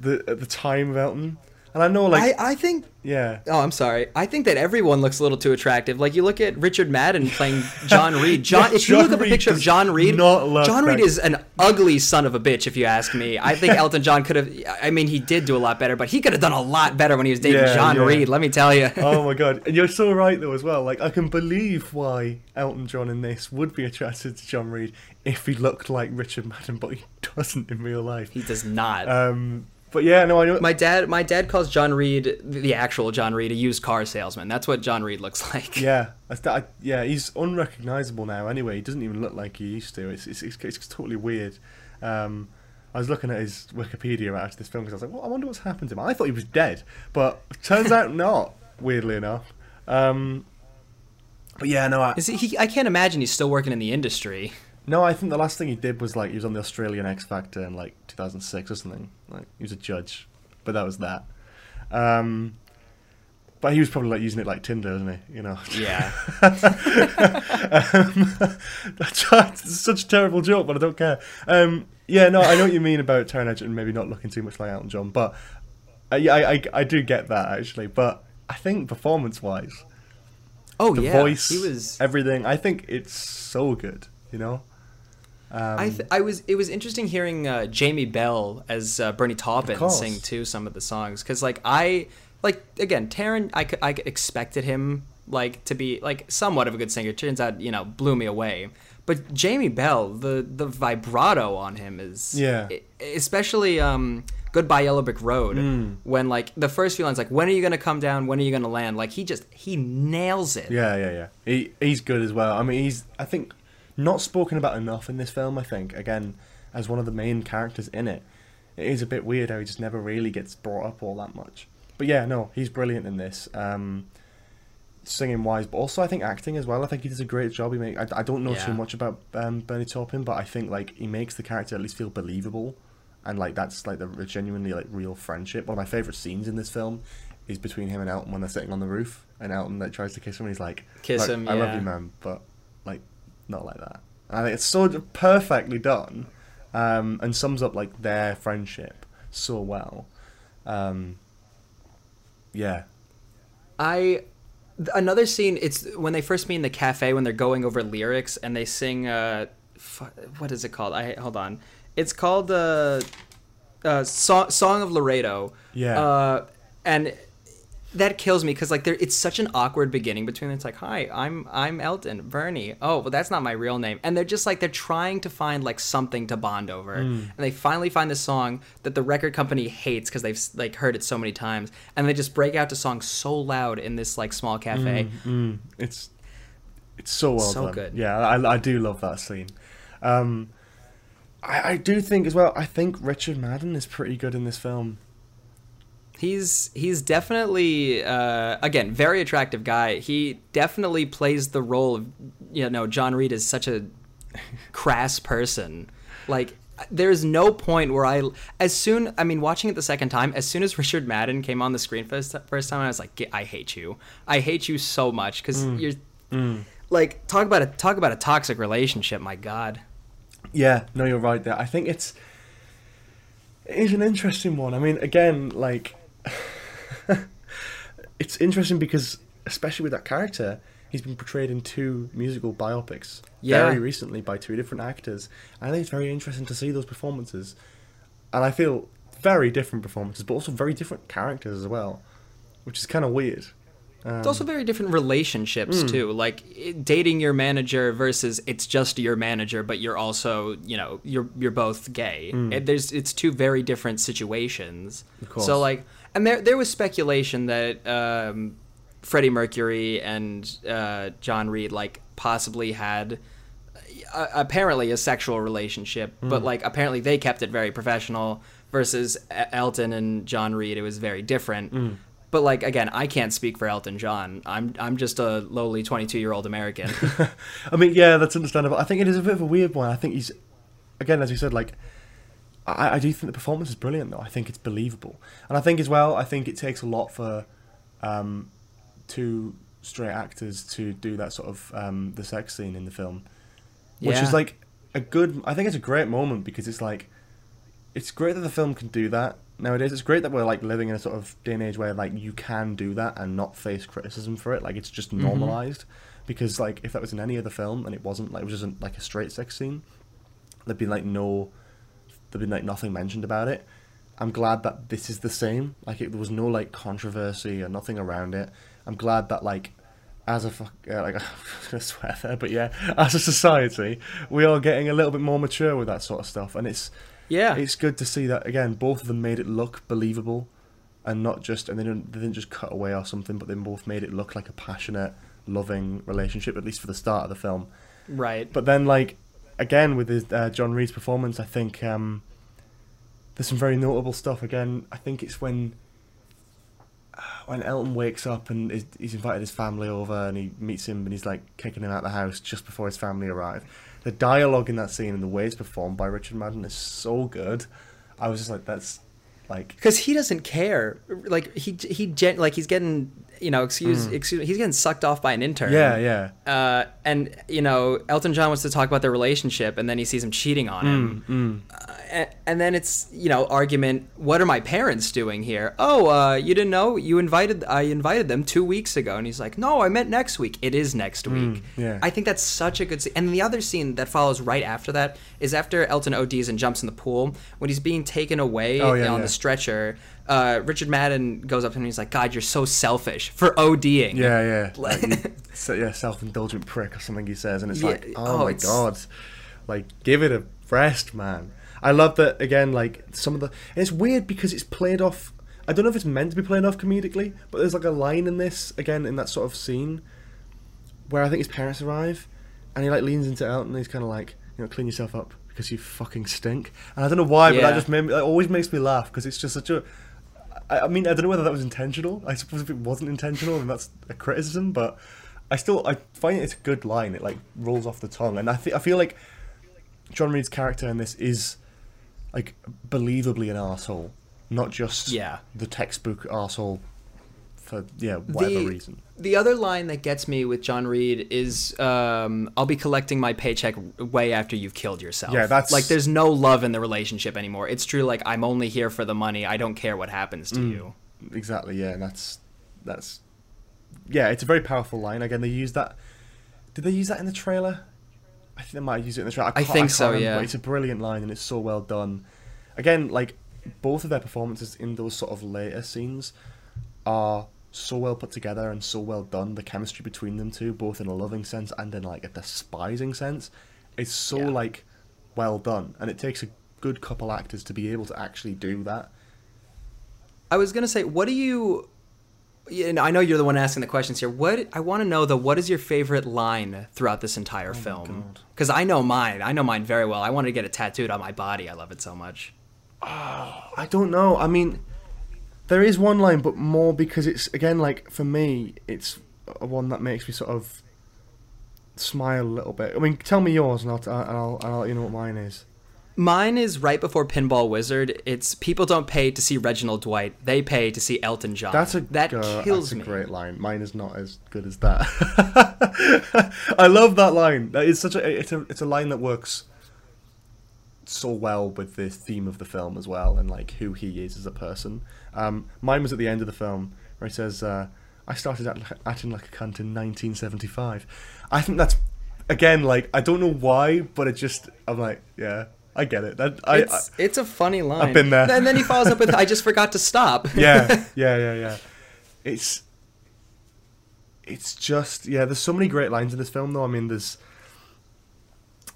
the at the time of Elton. And I know, like, I I think yeah, Oh, I'm sorry. I think that everyone looks a little too attractive. Like you look at Richard Madden playing John Reid. John, Yeah, if you John look up a picture of John Reid, not John Reid is an ugly son of a bitch. If you ask me, I think Elton John could have. I mean, he did do a lot better, but he could have done a lot better when he was dating Yeah, John yeah. Reid. Let me tell you. oh my god, and you're so right though as well. Like I can believe why Elton John in this would be attracted to John Reid if he looked like Richard Madden, but he doesn't in real life. he does not. Um, but yeah, no, I know. my dad, my dad calls John Reid the actual John Reid a used car salesman. That's what John Reid looks like. yeah, I, I, yeah, he's unrecognizable now. Anyway, he doesn't even look like he used to. It's it's, it's, it's totally weird. Um, I was looking at his Wikipedia after this film because I was like, well, I wonder what's happened to him. I thought he was dead, but turns out not. Weirdly enough. Um, but yeah, no, I, he? I can't imagine he's still working in the industry. No, I think the last thing he did was like he was on the Australian X Factor in like 2006 or something. Like he was a judge, but that was that. Um, but he was probably like using it like Tinder, wasn't he? You know. Yeah. um, that's, such a terrible joke, but I don't care. Um, yeah, no, I know what you mean about Taron Egerton maybe not looking too much like Elton John, but uh, yeah, I, I I do get that actually. But I think performance wise, Oh the yeah. voice, He was. everything, I think it's so good. You know. Um, I, th- I was it was interesting hearing uh, Jamie Bell as uh, Bernie Taupin sing too some of the songs because like I like again Taron I expected him like to be like somewhat of a good singer turns out you know blew me away but Jamie Bell the the vibrato on him is Yeah. especially um Goodbye Yellow Brick Road Mm. when like the first few lines like when are you gonna come down when are you gonna land like he just he nails it Yeah, yeah, yeah. He he's good as well. I mean, he's I think not spoken about enough in this film. I think again as one of the main characters in it. It is a bit weird how he just never really gets brought up all that much. But yeah, no, he's brilliant in this. Um, singing wise, but also I think acting as well. I think he does a great job. He make I, I don't know Yeah. too much about um, Bernie Taupin, but I think like he makes the character at least feel believable, and like that's like the genuinely like real friendship. One of my favorite scenes in this film is between him and Elton when they're sitting on the roof, and Elton like tries to kiss him, and he's like, Kiss him, I love you, man, but not like that." And I think it's so perfectly done, um, and sums up like their friendship so well. Um, yeah, I th- another scene. It's when they first meet in the cafe when they're going over lyrics and they sing. Uh, f- what is it called? I hold on. It's called uh, uh, so- "Song of Laredo." Yeah. Uh, and that kills me because like there, it's such an awkward beginning between. It's like, "Hi, I'm I'm Elton Bernie." Oh, well, that's not my real name. And they're just like they're trying to find like something to bond over, and they finally find this song that the record company hates because they've like heard it so many times, and they just break out to song so loud in this like small cafe. Mm, it's it's so well So done. good. Yeah, I, I do love that scene. Um, I, I do think as well. I think Richard Madden is pretty good in this film. He's he's definitely uh, again very attractive guy. He definitely plays the role of you know John Reid is such a crass person. Like there's no point where I as soon I mean watching it the second time as soon as Richard Madden came on the screen for first first time I was like I hate you. I hate you so much cuz you're like talk about a talk about a toxic relationship, my god. Yeah, no, you're right there. I think it's it is an interesting one. I mean, again, like it's interesting because especially with that character, he's been portrayed in two musical biopics Yeah. very recently by two different actors. And I think it's very interesting to see those performances. And I feel very different performances, but also very different characters as well, which is kind of weird. it's um, also very different relationships hmm. too. Like dating your manager versus it's just your manager, but you're also you know you're you're both gay. Hmm. It, there's it's two very different situations. course. So like, and there there was speculation that um, Freddie Mercury and uh, John Reid like possibly had uh, apparently a sexual relationship, but Mm. like apparently they kept it very professional. Versus Elton and John Reid, it was very different. Mm. But like again, I can't speak for Elton John. I'm I'm just a lowly 22 year old American. I mean, yeah, that's understandable. I think it is a bit of a weird one. I think he's, again, as you said, like, I, I do think the performance is brilliant, though. I think it's believable. And I think, as well, I think it takes a lot for um, two straight actors to do that sort of um, the sex scene in the film. Which Yeah. is, like, a good, I think it's a great moment because it's, like, it's great that the film can do that nowadays. It's great that we're, like, living in a sort of day and age where, like, you can do that and not face criticism for it. Like, it's just normalized because like if that was in any other film and it wasn't like it was just like a straight sex scene there'd be like no there'd be like nothing mentioned about it i'm glad that this is the same like it, there was no like controversy or nothing around it i'm glad that like as a fuck, uh, like I was gonna swear there, but yeah, as a society, we are getting a little bit more mature with that sort of stuff, and it's yeah. it's good to see that again. Both of them made it look believable, and not just and they didn't they didn't just cut away or something, but they both made it look like a passionate, loving relationship at least for the start of the film. right. But then like again with his, uh, John Reid's performance, I think um, there's some very notable stuff. Again, I think it's when uh, when Elton wakes up and is, he's invited his family over and he meets him and he's like kicking him out the house just before his family arrive. The dialogue in that scene and the way it's performed by Richard Madden is so good. I was just like, that's like because he doesn't care. Like he he gen- like he's getting you know excuse excuse me, he's getting sucked off by an intern. Mm. yeah, yeah. Uh, and you know Elton John wants to talk about their relationship, and then he sees him cheating on him. Mm, Uh, and, and then it's you know argument. What are my parents doing here? Oh, uh, you didn't know? You invited I invited them two weeks ago, and he's like, No, I meant next week. It is next week. Mm, yeah. I think that's such a good scene. And the other scene that follows right after that is after Elton ODs and jumps in the pool when he's being taken away Oh, yeah, on yeah. the stretcher. Uh, Richard Madden goes up to him and he's like, God, you're so selfish for ODing. Yeah, yeah. Like, so, yeah, self-indulgent prick or something he says, and it's Yeah, like, oh, oh, my it's- god, like give it a rest, man. I love that again. Like some of the, and it's weird because it's played off. I don't know if it's meant to be played off comedically, but there's like a line in this again in that sort of scene where I think his parents arrive, and he like leans into Elton, and he's kind of like, you know, clean yourself up because you fucking stink. And I don't know why, but that just made me, always makes me laugh because it's just such a. I I mean, I don't know whether that was intentional. I suppose if it wasn't intentional, then that's a criticism. But I still, I find it's a good line. It like rolls off the tongue, and I think I feel like John Reid's character in this is like believably an asshole, not just Yeah. the textbook asshole for yeah whatever the, reason. The other line that gets me with John Reid is, um, "I'll be collecting my paycheck way after you've killed yourself." Yeah, that's- like there's no love in the relationship anymore. It's true. Like I'm only here for the money. I don't care what happens Mm. to you. Exactly, yeah, and that's that's yeah, it's a very powerful line. Again, they use that. Did they use that in the trailer? I think they might have used it in the trailer. I can't- think can't so, remember, yeah. It's a brilliant line and it's so well done. Again, like both of their performances in those sort of later scenes are so well put together and so well done. The chemistry between them two, both in a loving sense and in like a despising sense, is so Yeah. like well done. And it takes a good couple actors to be able to actually do that. I was gonna say, what do you? And I know you're the one asking the questions here. What I want to know though, what is your favorite line throughout this entire Oh film? Because I know mine. I know mine very well. I wanted to get it tattooed on my body. I love it so much. Oh, I don't know. I mean, there is one line, but more because it's again like for me, it's a one that makes me sort of smile a little bit. I mean, tell me yours, and I'll and I'll, and I'll let you know what mine is. Mine is right before Pinball Wizard. It's people don't pay to see Reginald Dwight; they pay to see Elton John. That's a that uh, kills that's a me. great line. Mine is not as good as that. I love that line. That is such a it's a it's a line that works so well with the theme of the film as well, and like who he is as a person. Um, mine was at the end of the film where he says, uh, "I started act- acting like a cunt in 1975." I think that's again like I don't know why, but it just I'm like, yeah, I get it. That I, I It's, it's a funny line. I've been there. And then he follows up with, "I just forgot to stop." yeah, yeah, yeah, yeah. It's it's just yeah. There's so many great lines in this film, though. I mean, there's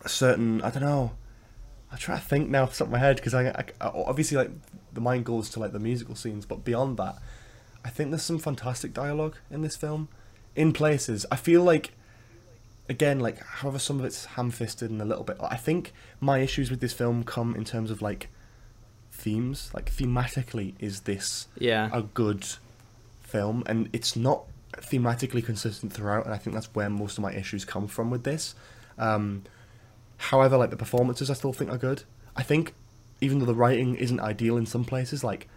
a certain I don't know. I try to think now off the top of my head because I, I obviously like the mind goes to like the musical scenes, but beyond that, I think there's some fantastic dialogue in this film. In places, I feel like again, like however some of it's ham-fisted and a little bit. I think my issues with this film come in terms of like themes. Like thematically, is this Yeah. a good film? And it's not thematically consistent throughout, and I think that's where most of my issues come from with this. Um, however, like the performances, I still think are good. I think even though the writing isn't ideal in some places, like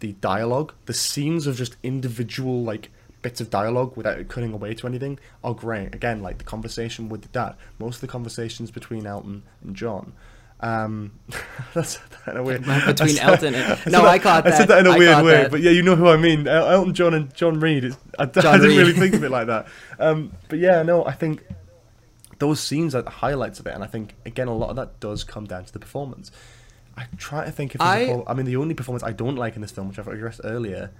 the dialogue, the scenes of just individual like bits of dialogue without it cutting away to anything are great. Again, like the conversation with the dad, most of the conversations between Elton and John. Um, that's in a weird Between I said- Elton and- No, that- I caught that. I said that. that in a I weird way, that. but yeah, you know who I mean. El- Elton John and John Reid. It's, I, I didn't really think of it like that. Um, but yeah, no, I think those scenes are the highlights of it, and I think again a lot of that does come down to the performance. I try to think if I- I mean the only performance I don't like in this film, which I've addressed earlier,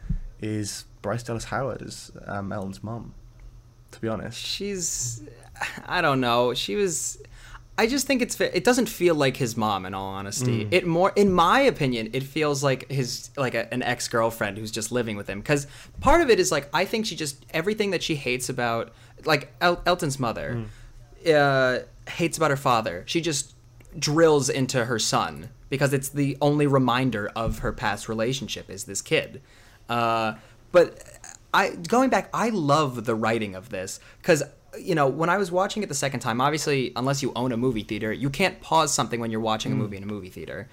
is Bryce Dallas Howard as um, Elton's mum. To be honest, she's i don't know. She was i just think it's it doesn't feel like his mom in all honesty. It more in my opinion it feels like his like a, an ex-girlfriend who's just living with him. Because part of it is like i think she just everything that she hates about like El- elton's mother uh, hates about her father. She just drills into her son because it's the only reminder of her past relationship is this kid uh, but I going back, I love the writing of this because you know when I was watching it the second time, obviously unless you own a movie theater, you can't pause something when you're watching a movie in a movie theater.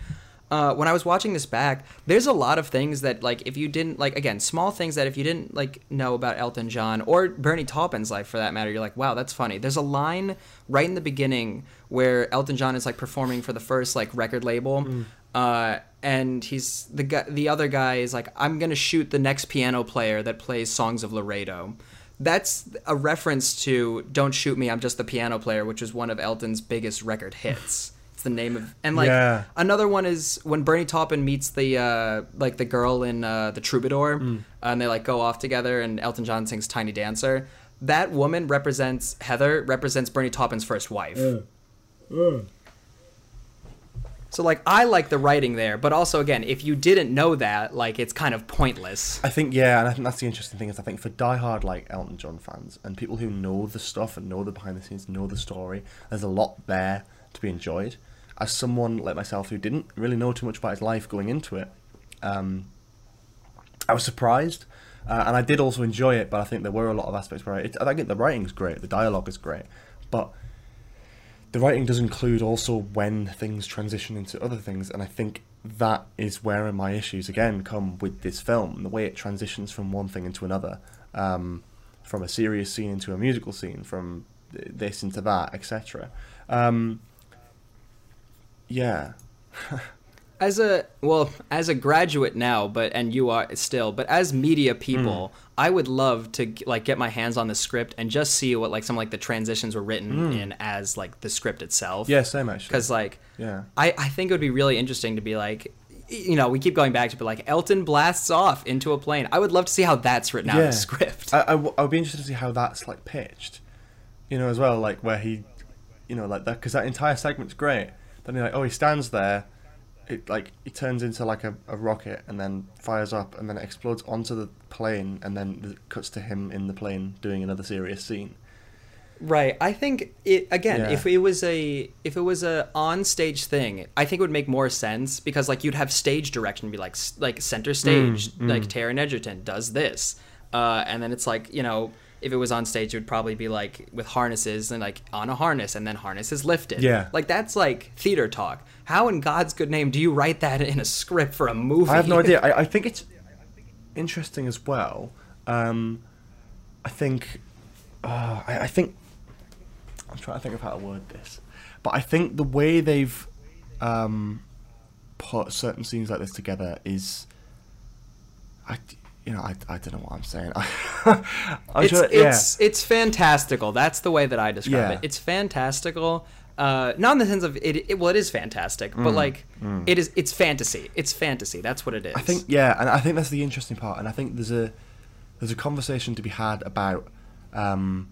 Uh, when I was watching this back, there's a lot of things that like if you didn't like again small things that if you didn't like know about Elton John or Bernie Taupin's life for that matter, you're like wow that's funny. There's a line right in the beginning where Elton John is like performing for the first like record label. Uh, and he's the guy. The other guy is like, "I'm gonna shoot the next piano player that plays songs of Laredo." That's a reference to "Don't Shoot Me, I'm Just the Piano Player," which was one of Elton's biggest record hits. The name of and like Yeah. another one is when Bernie Taupin meets the uh, like the girl in uh, the Troubadour, and they like go off together, and Elton John sings "Tiny Dancer." That woman represents Heather represents Bernie Taupin's first wife. So like I like the writing there, but also again, if you didn't know that, like it's kind of pointless. I think yeah, and I think that's the interesting thing is I think for diehard like Elton John fans and people who know the stuff and know the behind the scenes, know the story, there's a lot there to be enjoyed. As someone like myself who didn't really know too much about his life going into it, um, I was surprised, uh, and I did also enjoy it. But I think there were a lot of aspects where it, I think the writing's great, the dialogue is great, but the writing does include also when things transition into other things, and I think that is where my issues again come with this film, the way it transitions from one thing into another, um, from a serious scene into a musical scene, from this into that, etc. Um, yeah, As a well, as a graduate now, but and you are still, but as media hmm. people, I would love to like get my hands on the script and just see what like some like the transitions were written hmm. in as like the script itself. yeah, same actually. because like yeah, I, I think it would be really interesting to be like you know we keep going back to be like elton blasts off into a plane i would love to see how that's written out in yeah. a script I, I, w- I would be interested to see how that's like pitched, you know, as well, like where he, you know, like that because that entire segment's great. Then you're like, oh, he stands there, it like he turns into like a, a rocket and then fires up and then it explodes onto the plane and then it cuts to him in the plane doing another serious scene. right i think it again Yeah. if it was a if it was a on stage thing i think it would make more sense because like you'd have stage direction be like like center stage Mm, like Taron Egerton does this uh, and then it's like you know if it was on stage it would probably be like with harnesses and like on a harness and then harness is lifted Yeah. like that's like theater talk how in god's good name do you write that in a script for a movie I have no idea. I, I think it's interesting as well. Um, I think, uh, I, I think, I'm trying to think of how to word this, but I think the way they've um, put certain scenes like this together is, I, you know, I, I don't know what I'm saying. I'm it's to- yeah. it's it's fantastical. That's the way that I describe Yeah. it. It's fantastical. Uh, not in the sense of it, it. Well, it is fantastic, but like it is. It's fantasy. It's fantasy. That's what it is. Mm, I think yeah, and I think that's the interesting part. And I think there's a there's a conversation to be had about um,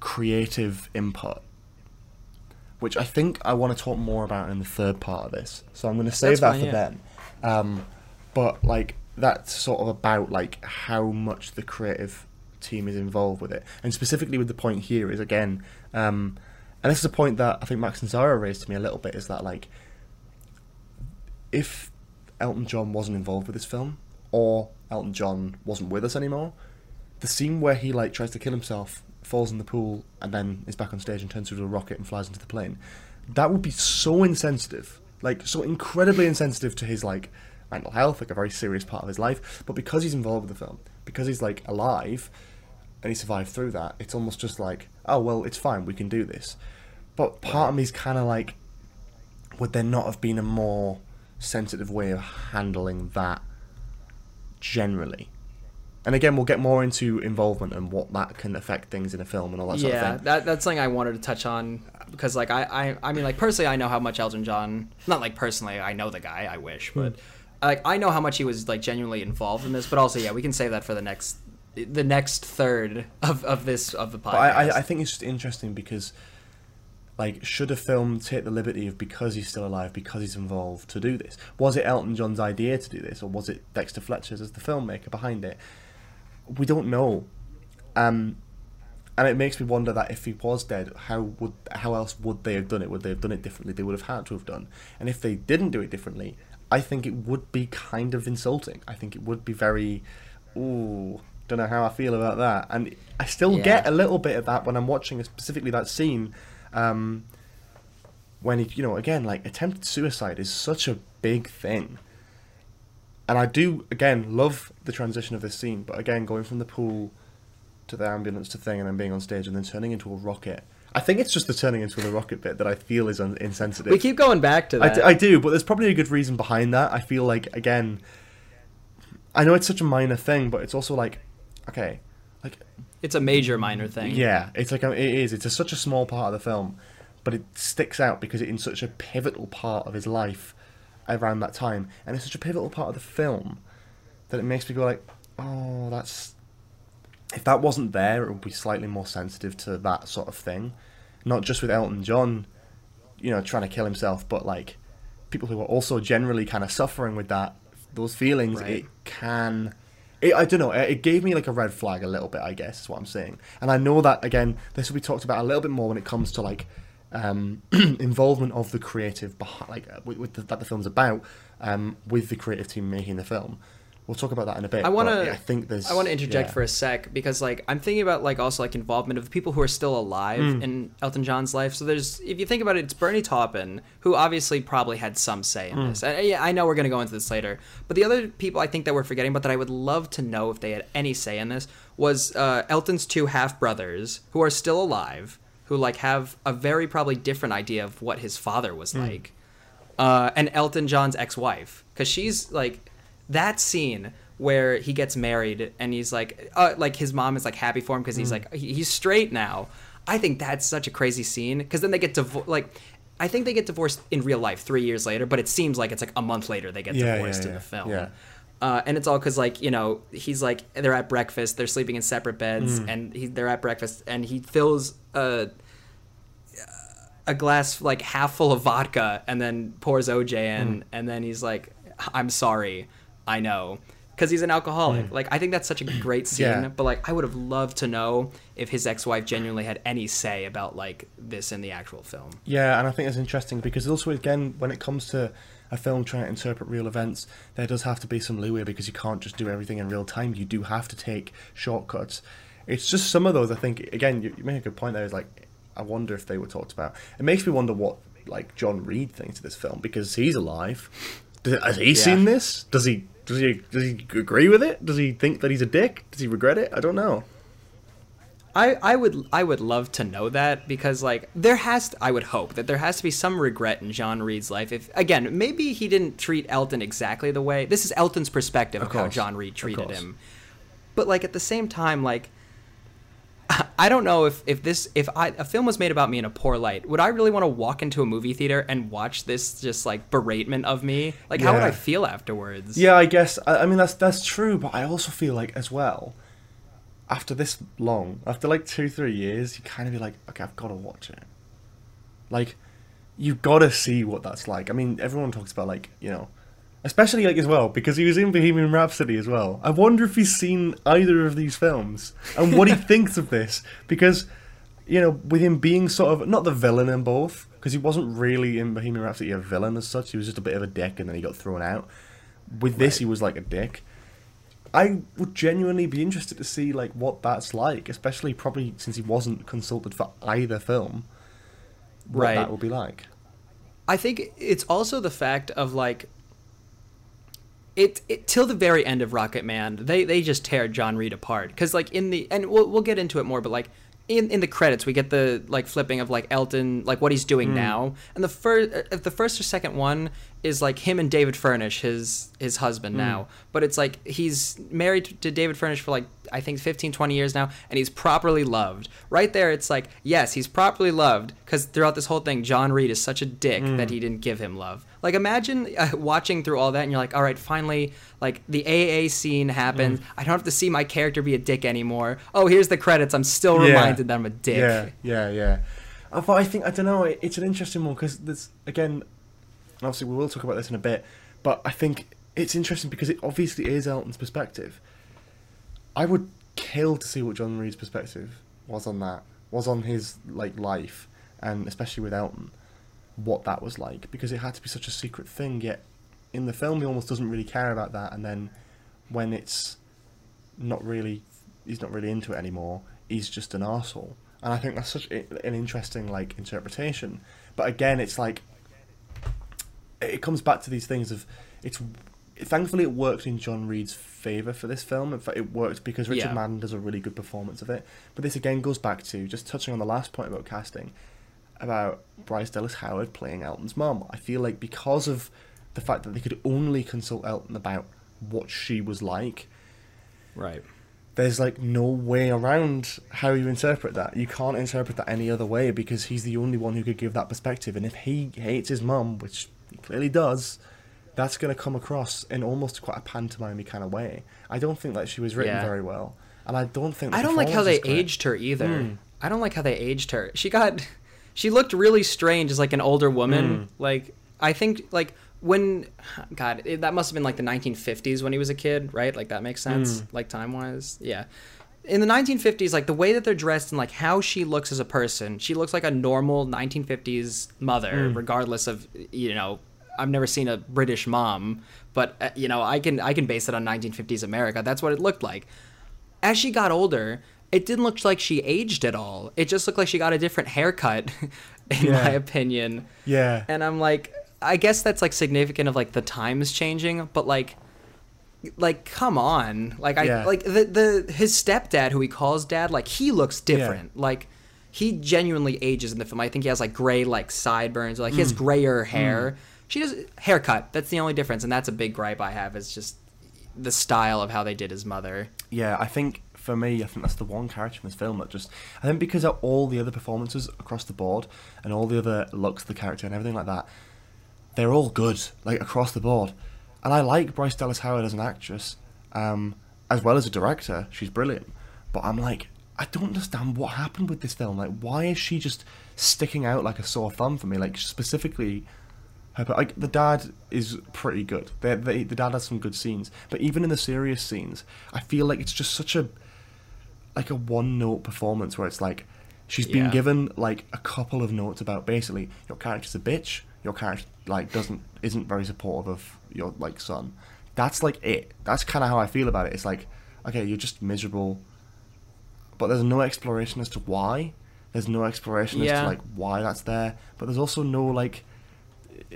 creative input, which I think I want to talk more about in the third part of this. So I'm going to save That's that fine, for yeah. then. Um, but like that's sort of about like how much the creative team is involved with it, and specifically with the point here is again, um, and this is a point that I think Max and Zara raised to me a little bit is that like if Elton John wasn't involved with this film, or Elton John wasn't with us anymore, the scene where he like tries to kill himself, falls in the pool, and then is back on stage and turns into a rocket and flies into the plane, that would be so insensitive, like so incredibly insensitive to his like mental health, like a very serious part of his life. But because he's involved with the film, because he's like alive, and he survived through that, it's almost just like, oh well, it's fine, we can do this. But part of me's kind of like, would there not have been a more sensitive way of handling that generally? And again, we'll get more into involvement and what that can affect things in a film and all that sort of thing. yeah, that that's something I wanted to touch on because like I, I I mean like personally I know how much Elton John not like personally I know the guy I wish but hmm. Like I know how much he was like genuinely involved in this but also yeah we can save that for the next the next third of, of this of the podcast. But I, I, I think it's just interesting because, like, should a film take the liberty of because he's still alive, because he's involved, to do this? Was it Elton John's idea to do this, or was it Dexter Fletcher's as the filmmaker behind it? We don't know. Um, and it makes me wonder that if he was dead, how would how else would they have done it? Would they have done it differently? They would have had to have done. And if they didn't do it differently, I think it would be kind of insulting. I think it would be very, ooh, don't know how I feel about that. And I still Yeah. get a little bit of that when I'm watching specifically that scene, um, when he, you know, again, like attempted suicide is such a big thing. And I do again love the transition of this scene, but again, going from the pool to the ambulance to thing and then being on stage and then turning into a rocket. I think it's just the turning into the rocket bit that I feel is un- insensitive. we keep going back to that. d- I do, but there's probably a good reason behind that. I feel like again, I know it's such a minor thing, but it's also like, okay, like it's a major minor thing. yeah, it's like it is. It's a, such a small part of the film, but it sticks out because it's in such a pivotal part of his life around that time, and it's such a pivotal part of the film that it makes me go like, oh, that's. If that wasn't there, it would be slightly more sensitive to that sort of thing, not just with Elton John, you know, trying to kill himself, but like people who are also generally kind of suffering with that, those feelings. Right. It can it, I don't know. It gave me like a red flag a little bit, I guess, is what I'm saying. And I know that again, this will be talked about a little bit more when it comes to like um, involvement of the creative behind, like uh, with, with the, that the film's about, um, with the creative team making the film. We'll talk about that in a bit. I want to. I think there's. I want to interject yeah. for a sec because, like, I'm thinking about like also like involvement of the people who are still alive Mm. in Elton John's life. So there's, if you think about it, it's Bernie Taupin who obviously probably had some say in Mm. this. And, yeah, I know we're gonna go into this later, but the other people I think that we're forgetting, but that I would love to know if they had any say in this was uh, Elton's two half brothers who are still alive, who like have a very probably different idea of what his father was Mm. like uh, and Elton John's ex-wife because she's like that scene where he gets married and he's like uh, like his mom is like happy for him because he's like he's straight now. I think that's such a crazy scene because then they get divorced like. I think they get divorced in real life three years later, but it seems like it's like a month later they get Yeah, divorced yeah, in the film. yeah. Uh, and it's all because like you know he's like they're at breakfast, they're sleeping in separate beds, Mm. and he, they're at breakfast, and he fills a a glass like half full of vodka and then pours OJ in, Mm. and then he's like, "I'm sorry, I know," because he's an alcoholic. Like I think that's such a great scene, Mm. Yeah. but like I would have loved to know if his ex-wife genuinely had any say about like this in the actual film. Yeah, and I think it's interesting because also again when it comes to a film trying to interpret real events, there does have to be some leeway because you can't just do everything in real time. You do have to take shortcuts. It's just some of those. I think again, you, you make a good point there. Is like, I wonder if they were talked about. It makes me wonder what like John Reid thinks of this film because he's alive. Has he seen this? Does he? Does he? Does he agree with it? Does he think that he's a dick? Does he regret it? I don't know. I, I would I would love to know that because like there has to, I would hope that there has to be some regret in John Reid's life if again maybe he didn't treat Elton exactly the way this is Elton's perspective of, Of how. John Reid treated him but like at the same time like I don't know if if this if I a film was made about me in a poor light would I really want to walk into a movie theater and watch this just like beratement of me like how would I feel afterwards Yeah, I guess. I, I mean, that's that's true, but I also feel like as well, after this long, after like two, three years, you kind of be like, okay, I've got to watch it. Like, you've got to see what that's like. I mean, everyone talks about like, you know, especially like as well because he was in Bohemian Rhapsody as well. I wonder if he's seen either of these films and what he thinks of this because, you know, with him being sort of not the villain in both because he wasn't really in Bohemian Rhapsody a villain as such. He was just a bit of a dick and then he got thrown out. With this, he was like a dick. I would genuinely be interested to see like what that's like, especially probably since he wasn't consulted for either film. What Right. that would be like. I think it's also the fact of like it, it till the very end of Rocketman, they they just tear John Reid apart. Because like in the and we'll we'll get into it more, but like in in the credits we get the like flipping of like Elton like what he's doing hmm. now, and the first uh, the first or second one is like him and David Furnish, his his husband hmm. now, but it's like he's married to David Furnish for like I think 15 20 years now and he's properly loved. Right there it's like yes, he's properly loved cuz throughout this whole thing John Reid is such a dick hmm. that he didn't give him love. Like imagine uh, watching through all that and you're like all right, finally like the AA scene happens. I don't have to see my character be a dick anymore. Oh, here's the credits. I'm still Yeah. reminded that I'm a dick. Yeah, yeah, yeah. Uh, But I think I don't know. it- It's an interesting one because there's again, obviously we will talk about this in a bit. But I think it's interesting because it obviously is Elton's perspective. I would kill to see what John Reid's perspective was on that, was on his like life, and especially with Elton, what that was like because it had to be such a secret thing. Yet in the film, he almost doesn't really care about that, and then when it's not really, he's not really into it anymore. He's just an arsehole. and I think that's such an interesting like interpretation. But again, it's like it comes back to these things of it's. Thankfully, it worked in John Reid's favor for this film. In fact, it worked because Richard Yeah. Madden does a really good performance of it. But this again goes back to just touching on the last point about casting, about Bryce Dallas Howard playing Elton's mom. I feel like because of the fact that they could only consult Elton about what she was like, Right. there's like no way around how you interpret that. You can't interpret that any other way because he's the only one who could give that perspective. And if he hates his mum, which he clearly does, that's going to come across in almost quite a pantomime kind of way. I don't think that she was written Yeah. very well, and I don't think. I don't like how they aged her either. Mm. I don't like how they aged her. She got she looked really strange as like an older woman. Mm. Like I think like when god, it, that must have been like the 1950s when he was a kid, right? Like that makes sense Mm. like time-wise. Yeah. In the 1950s, like the way that they're dressed and like how she looks as a person, she looks like a normal 1950s mother, Mm. regardless of you know. I've never seen a British mom, but uh, you know I can I can base it on 1950s America. That's what it looked like as she got older, it didn't look like she aged at all. It just looked like she got a different haircut, in Yeah. my opinion. Yeah, And I'm like, I guess that's like significant of like the times changing, but like, like come on, like I Yeah. like the the his stepdad who he calls dad, like he looks different, like. He genuinely ages in the film. I think he has like gray like sideburns, like he Mm. has grayer hair. She does haircut. That's the only difference, and that's a big gripe I have. Is just the style of how they did his mother. yeah. I think for me, I think that's the one character in this film that just. I think because of all the other performances across the board and all the other looks of the character and everything like that, they're all good, like across the board. And I like Bryce Dallas Howard as an actress, um, as well as a director. She's brilliant. But I'm like, I don't understand what happened with this film. Like, why is she just sticking out like a sore thumb for me? Like, specifically, her, like the dad is pretty good. They, they, the dad has some good scenes, but even in the serious scenes, I feel like it's just such a like a one note performance where it's like she's been Yeah. given like a couple of notes about basically your character's a bitch, your character like doesn't isn't very supportive of your like son. That's like it. That's kind of how I feel about it. It's like okay, you're just miserable, but there's no exploration as to why. There's no exploration as to like why that's there, but there's also no like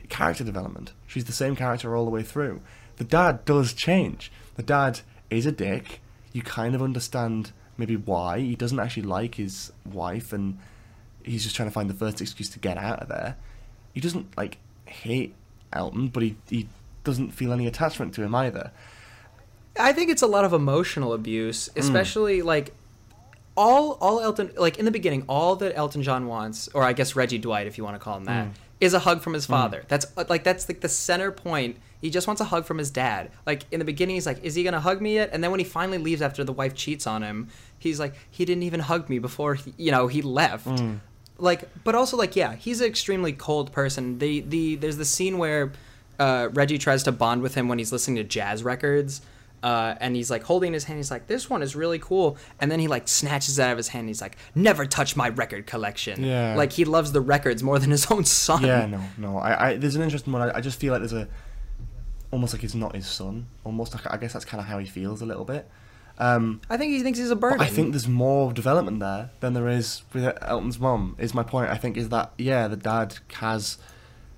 character development. She's the same character all the way through. The dad does change. The dad is a dick. You kind of understand maybe why. He doesn't actually like his wife and he's just trying to find the first excuse to get out of there. He doesn't like hate Elton, but he he doesn't feel any attachment to him either. I think it's a lot of emotional abuse, Hmm. especially like all all Elton like in the beginning, all that Elton John wants, or I guess Reggie Dwight, if you want to call him that, is Hmm. a hug from his father. That's uh, like that's like the center point. He just wants a hug from his dad. Like in the beginning, he's like, "Is he gonna hug me yet?" And then when he finally leaves after the wife cheats on him, he's like, "He didn't even hug me before he, you know he left." Like, but also like, yeah, he's an extremely cold person. The the there's the scene where uh, Reggie tries to bond with him when he's listening to jazz records. Uh, and he's like holding his hand. He's like, "This one is really cool." And then he like snatches it out of his hand. He's like, "Never touch my record collection." Yeah. Like he loves the records more than his own son. Yeah, no, no. I, I there's an interesting one. I, I just feel like there's a almost like he's not his son. Almost like I guess that's kind of how he feels a little bit. Um, I think he thinks he's a burden. I think there's more development there than there is with Elton's mom. Is my point? I think is that yeah, the dad has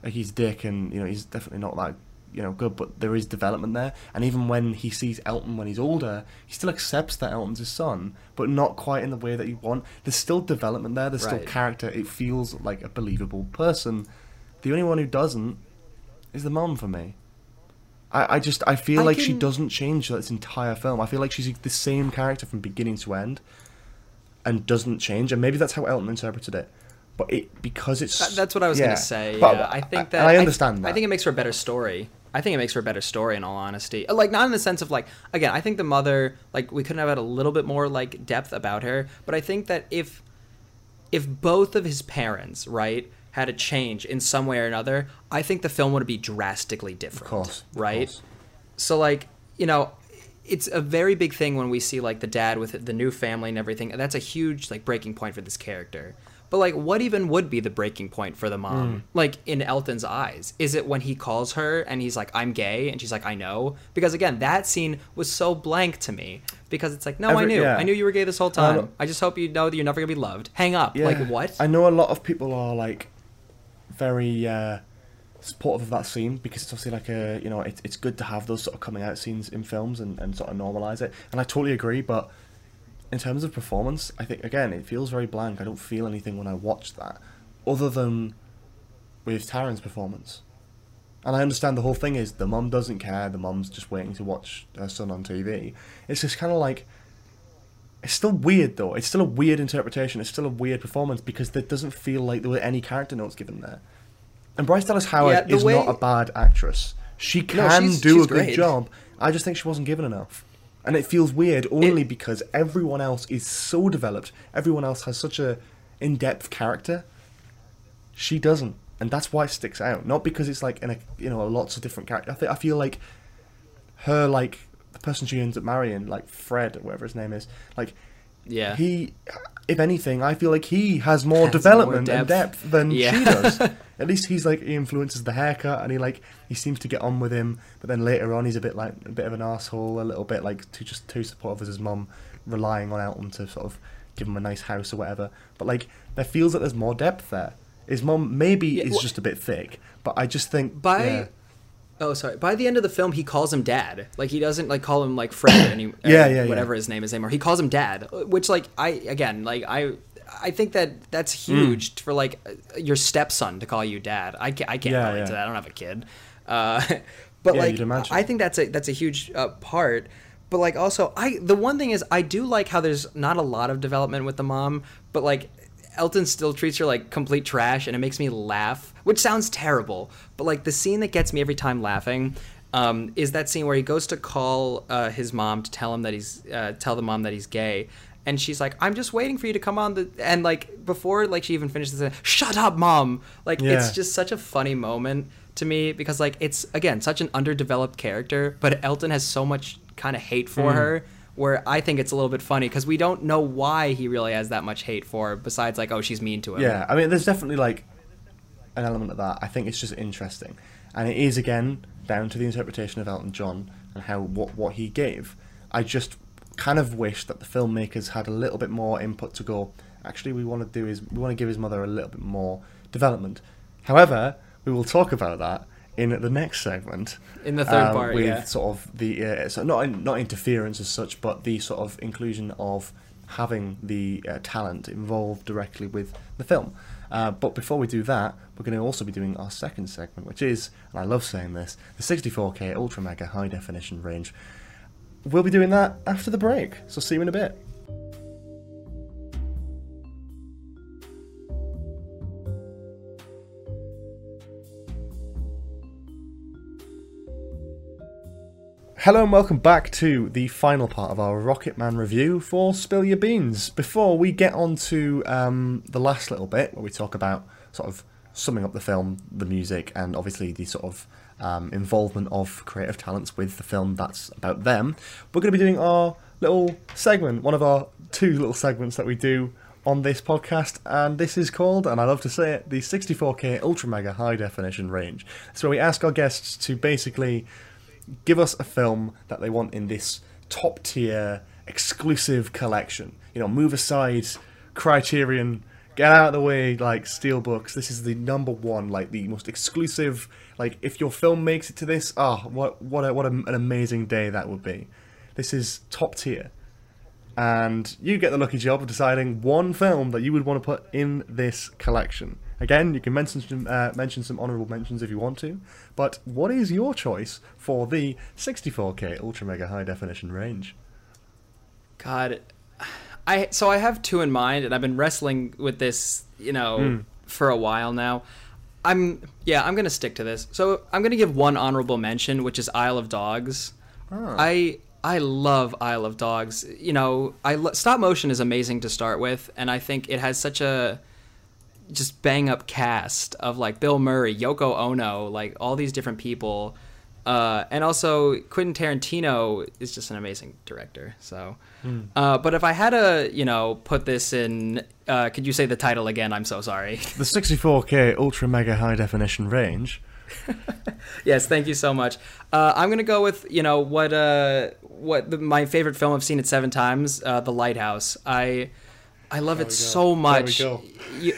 like he's dick and you know he's definitely not that you know good, but there is development there. And even when he sees Elton when he's older, he still accepts that Elton's his son, but not quite in the way that you want. There's still development there. There's still character. It feels like a believable person. The only one who doesn't is the mom for me. I, I just I feel I like she doesn't change throughout this entire film. I feel like she's the same character from beginning to end, and doesn't change. And maybe that's how Elton interpreted it. But it because it's That- that's what I was yeah. gonna say. But yeah. I think that I understand that. I think it makes for a better story. I think it makes for a better story in all honesty. Uh, like not in the sense of like again, I think the mother like we couldn't have had a little bit more like depth about her, but I think that if if both of his parents, right, had a change in some way or another, I think the film would be drastically different. Of course, of right? course. So like, you know, it's a very big thing when we see like the dad with the new family and everything. That's a huge like breaking point for this character. But like what even would be the breaking point for the mom? Hmm. Like in Elton's eyes? Is it when he calls her and he's like, I'm gay and she's like, I know? Because again, that scene was so blank to me. Because it's like, no, I knew. yeah. I knew you were gay this whole time. no. I just hope you know that you're never gonna be loved. Hang up. Yeah. Like what? I know a lot of people are like very uh, supportive of that scene because it's obviously like a you know it, it's good to have those sort of coming out scenes in films and, and sort of normalize it. And I totally agree, but in terms of performance, I think again it feels very blank. I don't feel anything when I watch that, other than with Taron's performance. And I understand the whole thing is the mum doesn't care. The mum's just waiting to watch her son on TV. It's just kind of like it's still weird though. It's still a weird interpretation. It's still a weird performance because there doesn't feel like there were any character notes given there. And Bryce Dallas Howard Yeah, is way- not a bad actress. She can she's- do she's a good great. job. I just think she wasn't given enough. And it feels weird only because everyone else is so developed. Everyone else has such a in-depth character. She doesn't, and that's why it sticks out. Not because it's like in a you know lots of different characters. I, thi- I feel like her like the person she ends up marrying, like Fred or whatever his name is, like Yeah. he, if anything, I feel like he has more Has more development and depth. depth than Yeah. she does. At least he's like he influences the haircut and he like he seems to get on with him, but then later on he's a bit like a bit of an asshole, a little bit like too just too supportive as his mum, relying on Elton to sort of give him a nice house or whatever. But like there feels that there's more depth there. His mum maybe Yeah, is well- just a bit thick, but I just think by yeah. Oh sorry. By the end of the film he calls him dad. Like he doesn't like call him like fred any Yeah, yeah, yeah. whatever his name is anymore. He calls him dad which like i again like i i think that that's Hmm. huge for like uh, your stepson to call you dad. I can't, I can't Yeah, relate yeah. to that. I don't have a kid. Uh, but Yeah, like i think that's a that's a huge uh, part. But like also i the one thing is i do like how there's not a lot of development with the mom but like Elton still treats her like complete trash, and it makes me laugh, which sounds terrible. But like the scene that gets me every time laughing um, is that scene where he goes to call uh, his mom to tell him that he's uh, tell the mom that he's gay, and she's like, "I'm just waiting for you to come on the." And like before, like she even finishes it, "Shut up, mom!" Like Yeah. it's just such a funny moment to me because like it's again such an underdeveloped character, but Elton has so much kind of hate for her where I think it's a little bit funny because we don't know why he really has that much hate for her, besides like, oh, she's mean to him. Yeah, I mean, there's definitely like an element of that. I think it's just interesting, and it is again down to the interpretation of Elton John and how what what he gave. I just kind of wish that the filmmakers had a little bit more input to go. Actually, we want to do is we want to give his mother a little bit more development. However, we will talk about that in the next segment. In the third um, part, with yeah. sort of the uh, so not not interference as such, but the sort of inclusion of having the uh, talent involved directly with the film. Uh, but before we do that, we're going to also be doing our second segment, which is, and I love saying this, the 64K Ultra Mega High Definition range. We'll be doing that after the break, so see you in a bit. Hello and welcome back to the final part of our Rocketman review for Spill Your Beans. Before we get on to um, the last little bit where we talk about sort of summing up the film, the music, and obviously the sort of um, involvement of creative talents with the film that's about them, we're going to be doing our little segment, one of our two little segments that we do on this podcast, and this is called, and I love to say it, the 64K Ultra Mega High Definition Range. So we ask our guests to basically give us a film that they want in this top tier exclusive collection. You know, move aside Criterion, get out of the way like Steelbooks. This is the number one, like the most exclusive. Like if your film makes it to this, ah, oh, what what a, what a, an amazing day that would be. This is top tier. And you get the lucky job of deciding one film that you would want to put in this collection. Again, you can mention some, uh, mention some honourable mentions if you want to, but what is your choice for the 64K Ultra Mega High Definition range? God, I so I have two in mind, and I've been wrestling with this, you know, mm. for a while now. I'm yeah, I'm gonna stick to this. So I'm gonna give one honorable mention, which is Isle of Dogs. Oh. I I love Isle of Dogs. You know, I stop motion is amazing to start with, and I think it has such a just bang up cast of like Bill Murray, Yoko Ono, like all these different people. Uh, and also Quentin Tarantino is just an amazing director. So, mm. uh, but if I had to, you know, put this in, uh, could you say the title again? I'm so sorry. The 64K Ultra Mega High Definition range. yes, thank you so much. Uh, I'm gonna go with you know what uh what the, my favorite film I've seen it seven times, uh, The Lighthouse. I I love it so much. You,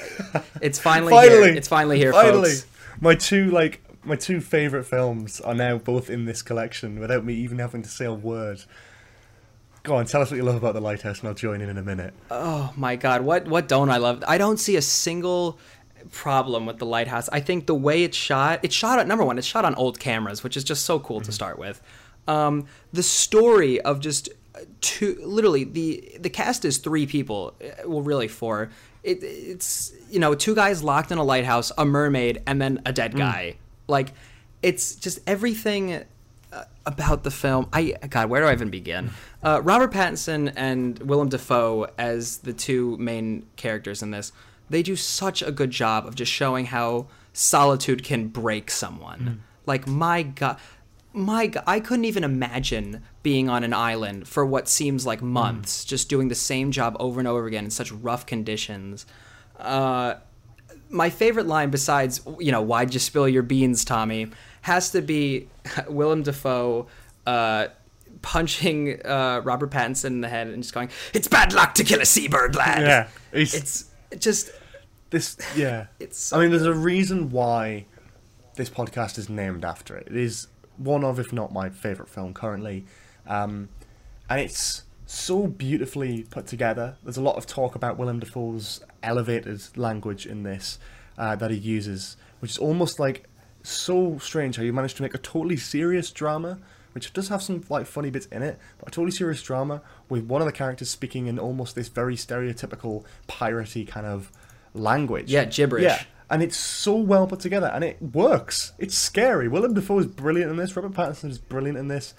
it's finally, finally here. It's finally here, finally. folks. My two like my two favorite films are now both in this collection without me even having to say a word. Go on, tell us what you love about the lighthouse, and I'll join in in a minute. Oh my god, what what don't I love? I don't see a single problem with the lighthouse. I think the way it's shot, it's shot at number one, it's shot on old cameras, which is just so cool mm-hmm. to start with. Um, the story of just two literally the the cast is three people uh, well really four it, it's you know two guys locked in a lighthouse a mermaid and then a dead mm. guy mm. like it's just everything uh, about the film i god where do i even begin uh, robert pattinson and willem dafoe as the two main characters in this they do such a good job of just showing how solitude can break someone mm. like my god my I couldn't even imagine being on an island for what seems like months, mm. just doing the same job over and over again in such rough conditions. Uh, my favorite line, besides you know, why'd you spill your beans, Tommy, has to be Willem Dafoe uh, punching uh, Robert Pattinson in the head and just going, "It's bad luck to kill a seabird, lad." Yeah, it's just this. Yeah, it's. I mean, there's a reason why this podcast is named after it. It is one of, if not my favourite film currently. Um, and it's so beautifully put together. There's a lot of talk about Willem Dafoe's elevated language in this uh, that he uses, which is almost like so strange how you managed to make a totally serious drama, which does have some like funny bits in it, but a totally serious drama with one of the characters speaking in almost this very stereotypical piratey kind of language. Yeah, gibberish. Yeah and it's so well put together, and it works. It's scary. Willem Dafoe is brilliant in this. Robert Pattinson is brilliant in this.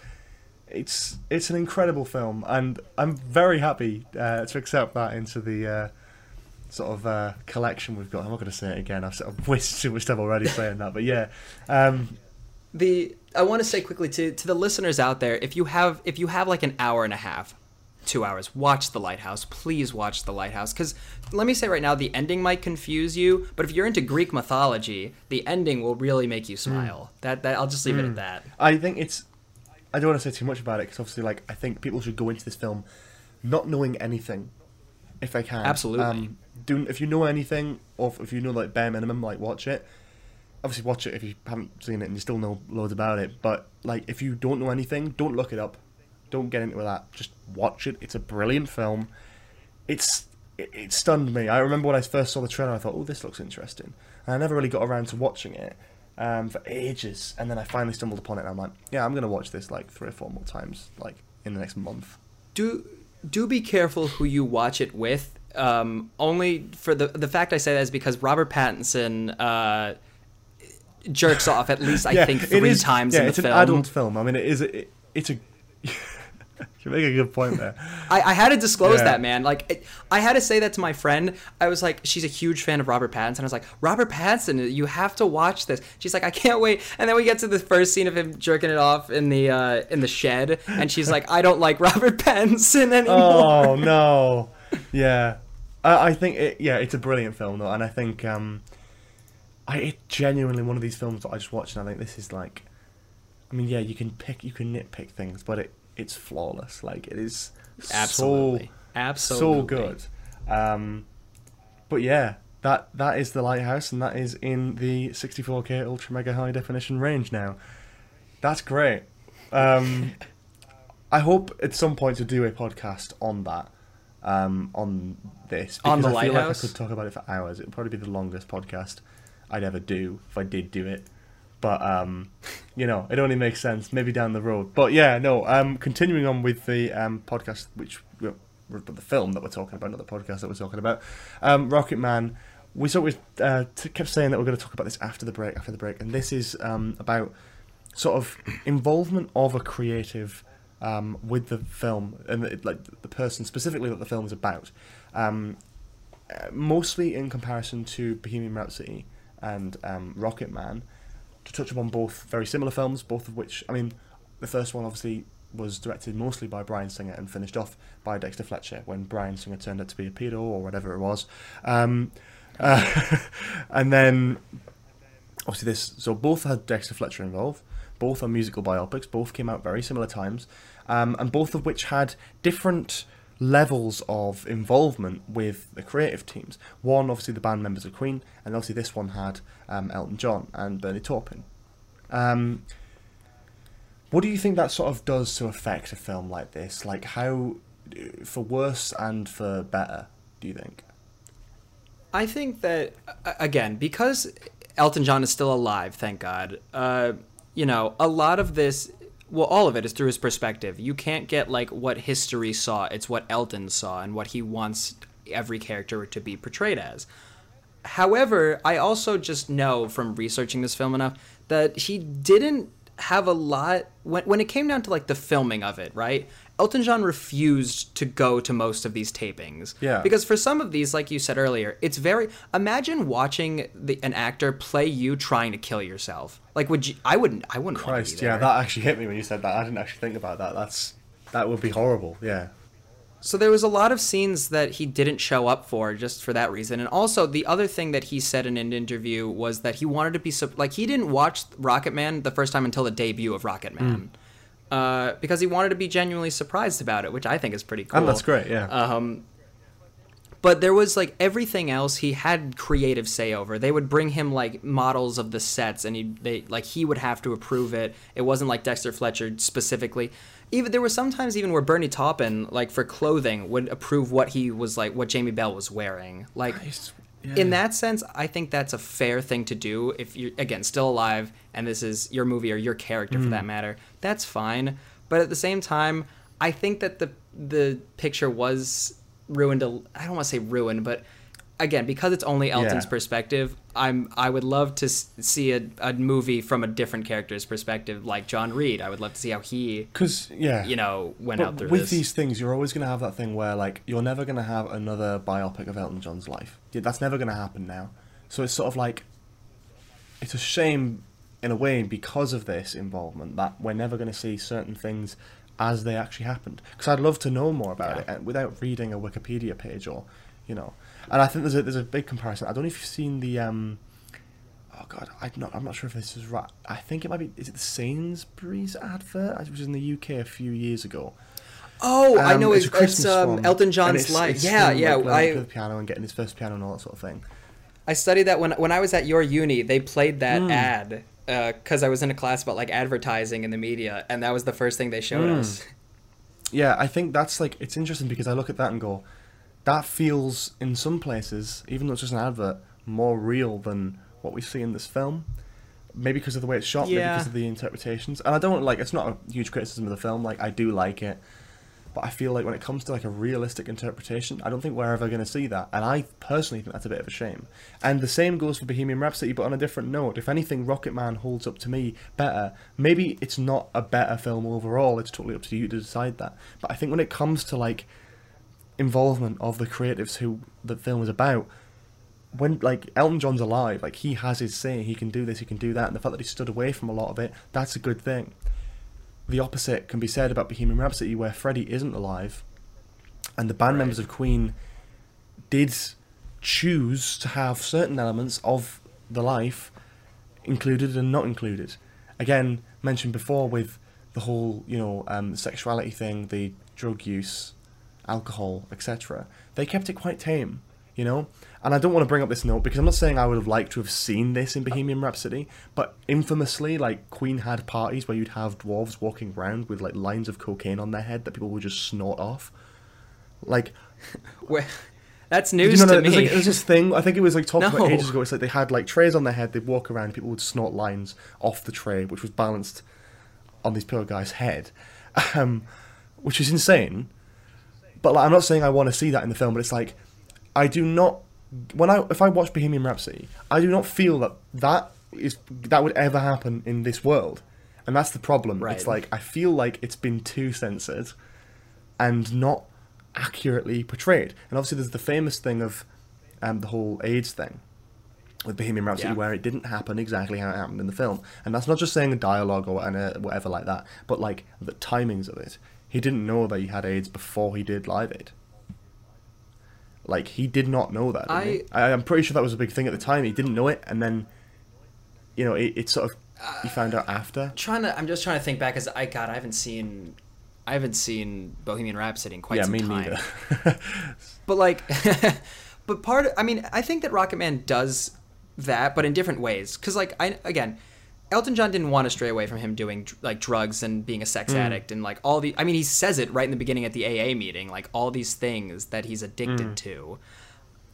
It's it's an incredible film, and I'm very happy uh, to accept that into the uh, sort of uh, collection we've got. I'm not going to say it again. I've sort of wasted too much time already saying that, but yeah. Um, the I want to say quickly to to the listeners out there, if you have if you have like an hour and a half two hours. Watch The Lighthouse. Please watch The Lighthouse. Because let me say right now, the ending might confuse you, but if you're into Greek mythology, the ending will really make you smile. Mm. That, that I'll just leave mm. it at hmm. that. I think it's. I don't want to say too much about it because obviously, like, I think people should go into this film not knowing anything, if they can. Absolutely. Um, do if you know anything, or if you know like bare minimum, like watch it. Obviously, watch it if you haven't seen it and you still know loads about it. But like, if you don't know anything, don't look it up don't get into that. Just watch it. It's a brilliant film. It's it, it stunned me. I remember when I first saw the trailer, I thought, "Oh, this looks interesting," and I never really got around to watching it um, for ages. And then I finally stumbled upon it, and I'm like, "Yeah, I'm gonna watch this like three or four more times, like in the next month." Do do be careful who you watch it with. Um, only for the the fact I say that is because Robert Pattinson. Uh, jerks off at least I yeah, think three is, times yeah, in the it's film. an adult film. I mean, it is. It, it's a. you make a good point there. I, I had to disclose Yeah. that, man. Like, it, I had to say that to my friend. I was like, she's a huge fan of Robert Pattinson. I was like, Robert Pattinson, you have to watch this. She's like, I can't wait. And then we get to the first scene of him jerking it off in the uh, in the shed, and she's like, I don't like Robert Pattinson anymore. Oh no, yeah, I, I think it. Yeah, it's a brilliant film though, and I think um, I it genuinely one of these films that I just watched and I think this is like, I mean, yeah, you can pick, you can nitpick things, but it it's flawless. Like it is Absolutely, so absolutely, so good. Um, but yeah, that that is the lighthouse, and that is in the 64k ultra mega high definition range now. That's great. Um, I hope at some point to do a podcast on that, um, on this because On the I feel like I could talk about it for hours. It would probably be the longest podcast I'd ever do if I did do it. But um, you know, it only makes sense maybe down the road. But yeah, no. Um, continuing on with the um podcast, which well, the film that we're talking about, not the podcast that we're talking about. Um, Rocketman. We sort of uh, t- kept saying that we're going to talk about this after the break, after the break, and this is um about sort of involvement of a creative um, with the film and it, like the person specifically that the film is about. Um, uh, mostly in comparison to Bohemian Rhapsody and um, Rocketman, to touch upon both very similar films, both of which I mean, the first one obviously was directed mostly by Bryan Singer and finished off by Dexter Fletcher when Bryan Singer turned out to be a pedo or whatever it was. Um, uh, and then obviously this so both had Dexter Fletcher involved. Both are musical biopics. Both came out very similar times, um, and both of which had different levels of involvement with the creative teams. One, obviously, the band members of Queen, and obviously this one had um, Elton John and Bernie Taupin. Um, what do you think that sort of does to affect a film like this? Like how, for worse and for better, do you think? I think that again because Elton John is still alive, thank God. Uh, you know, a lot of this, well, all of it is through his perspective. You can't get like what history saw; it's what Elton saw and what he wants every character to be portrayed as. However, I also just know from researching this film enough that he didn't have a lot when when it came down to like the filming of it, right? Elton John refused to go to most of these tapings. Yeah. Because for some of these, like you said earlier, it's very imagine watching the, an actor play you trying to kill yourself. Like would you I wouldn't I wouldn't Christ, yeah, that actually hit me when you said that. I didn't actually think about that. That's that would be horrible. Yeah. So there was a lot of scenes that he didn't show up for just for that reason. And also the other thing that he said in an interview was that he wanted to be like he didn't watch Rocketman the first time until the debut of Rocketman. Uh, because he wanted to be genuinely surprised about it, which I think is pretty cool. And that's great. Yeah. Um, but there was like everything else he had creative say over. They would bring him like models of the sets, and he they like he would have to approve it. It wasn't like Dexter Fletcher specifically. Even there were sometimes even where Bernie Taupin like for clothing would approve what he was like what Jamie Bell was wearing. Like Nice. in that sense, I think that's a fair thing to do if you're again still alive and this is your movie or your character for mm. that matter. That's fine, but at the same time, I think that the the picture was ruined. A, I don't want to say ruined, but again, because it's only Elton's Yeah. perspective, I'm I would love to see a, a movie from a different character's perspective, like John Reid. I would love to see how he, Because yeah, you know, went out through with this. these things, you're always going to have that thing where like you're never going to have another biopic of Elton John's life. Yeah, that's never going to happen now. So it's sort of like it's a shame in a way because of this involvement that we're never going to see certain things as they actually happened. Because I'd love to know more about Yeah. it and without reading a Wikipedia page or you know. And I think there's a there's a big comparison. I don't know if you've seen the um. Oh God, I'm not. I'm not sure if this is right. I think it might be. Is it the Sainsbury's advert? It was in the UK a few years ago. oh, I Um, know it's it's, it's um, Elton John's it's- life. yeah, him, yeah. like, I the piano and getting his first piano and all that sort of thing. I studied that when when I was at your uni. They played that Hmm. ad because I was in a class about like advertising in the media, and that was the first thing they showed Hmm. us. Yeah, I think that's like it's interesting because I look at that and go, that feels in some places, even though it's just an advert, more real than what we see in this film. Maybe because of the way it's shot, maybe because of the interpretations. And I don't like it's not a huge criticism of the film. Like I do like it, but I feel like when it comes to like a realistic interpretation, I don't think we're ever going to see that, and I personally think that's a bit of a shame. And the same goes for Bohemian Rhapsody, but on a different note. If anything, Rocketman holds up to me better. Maybe it's not a better film overall. It's totally up to you to decide that. But I think when it comes to like involvement of the creatives who the film is about, when like Elton John's alive, like he has his say, he can do this, he can do that, and the fact that he stood away from a lot of it, that's a good thing. The opposite can be said about Bohemian Rhapsody, where Freddie isn't alive, and the band Right. members of Queen did choose to have certain elements of the life included and not included. Again, mentioned before with the whole, you know, um, sexuality thing, the drug use, alcohol, etc. They kept it quite tame, you know. And I don't want to bring up this note because I'm not saying I would have liked to have seen this in Bohemian Rhapsody, but infamously, like Queen had parties where you'd have dwarves walking around with like lines of cocaine on their head that people would just snort off. Like Where, that's news you know to there's, me. like, there's this thing I think it was like talked No. about ages ago. It's like they had like trays on their head. They'd walk around. People would snort lines off the tray, which was balanced on this poor guy's head, um, which is insane. But like, I'm not saying I want to see that in the film, but it's like I do not. When I if I watch Bohemian Rhapsody, I do not feel that that is that would ever happen in this world, and that's the problem. Right. It's like I feel like it's been too censored and not accurately portrayed. And obviously, there's the famous thing of um, the whole AIDS thing with Bohemian Rhapsody, Yeah. where it didn't happen exactly how it happened in the film. And that's not just saying a dialogue or whatever like that, but like the timings of it. He didn't know that he had AIDS before he did Live Aid. Like he did not know that. he? I, I'm pretty sure that was a big thing at the time. He didn't know it, and then, you know, it, it sort of he uh, found out after. trying to I'm just trying to think back because I God I haven't seen I haven't seen Bohemian Rhapsody in quite yeah, some me time. neither. But like, but part of, I mean, I think that Rocketman does that, but in different ways. Because like, I again, Elton John didn't want to stray away from him doing like drugs and being a sex addict and like all the. I mean, he says it right in the beginning at the AA meeting, like all these things that he's addicted to.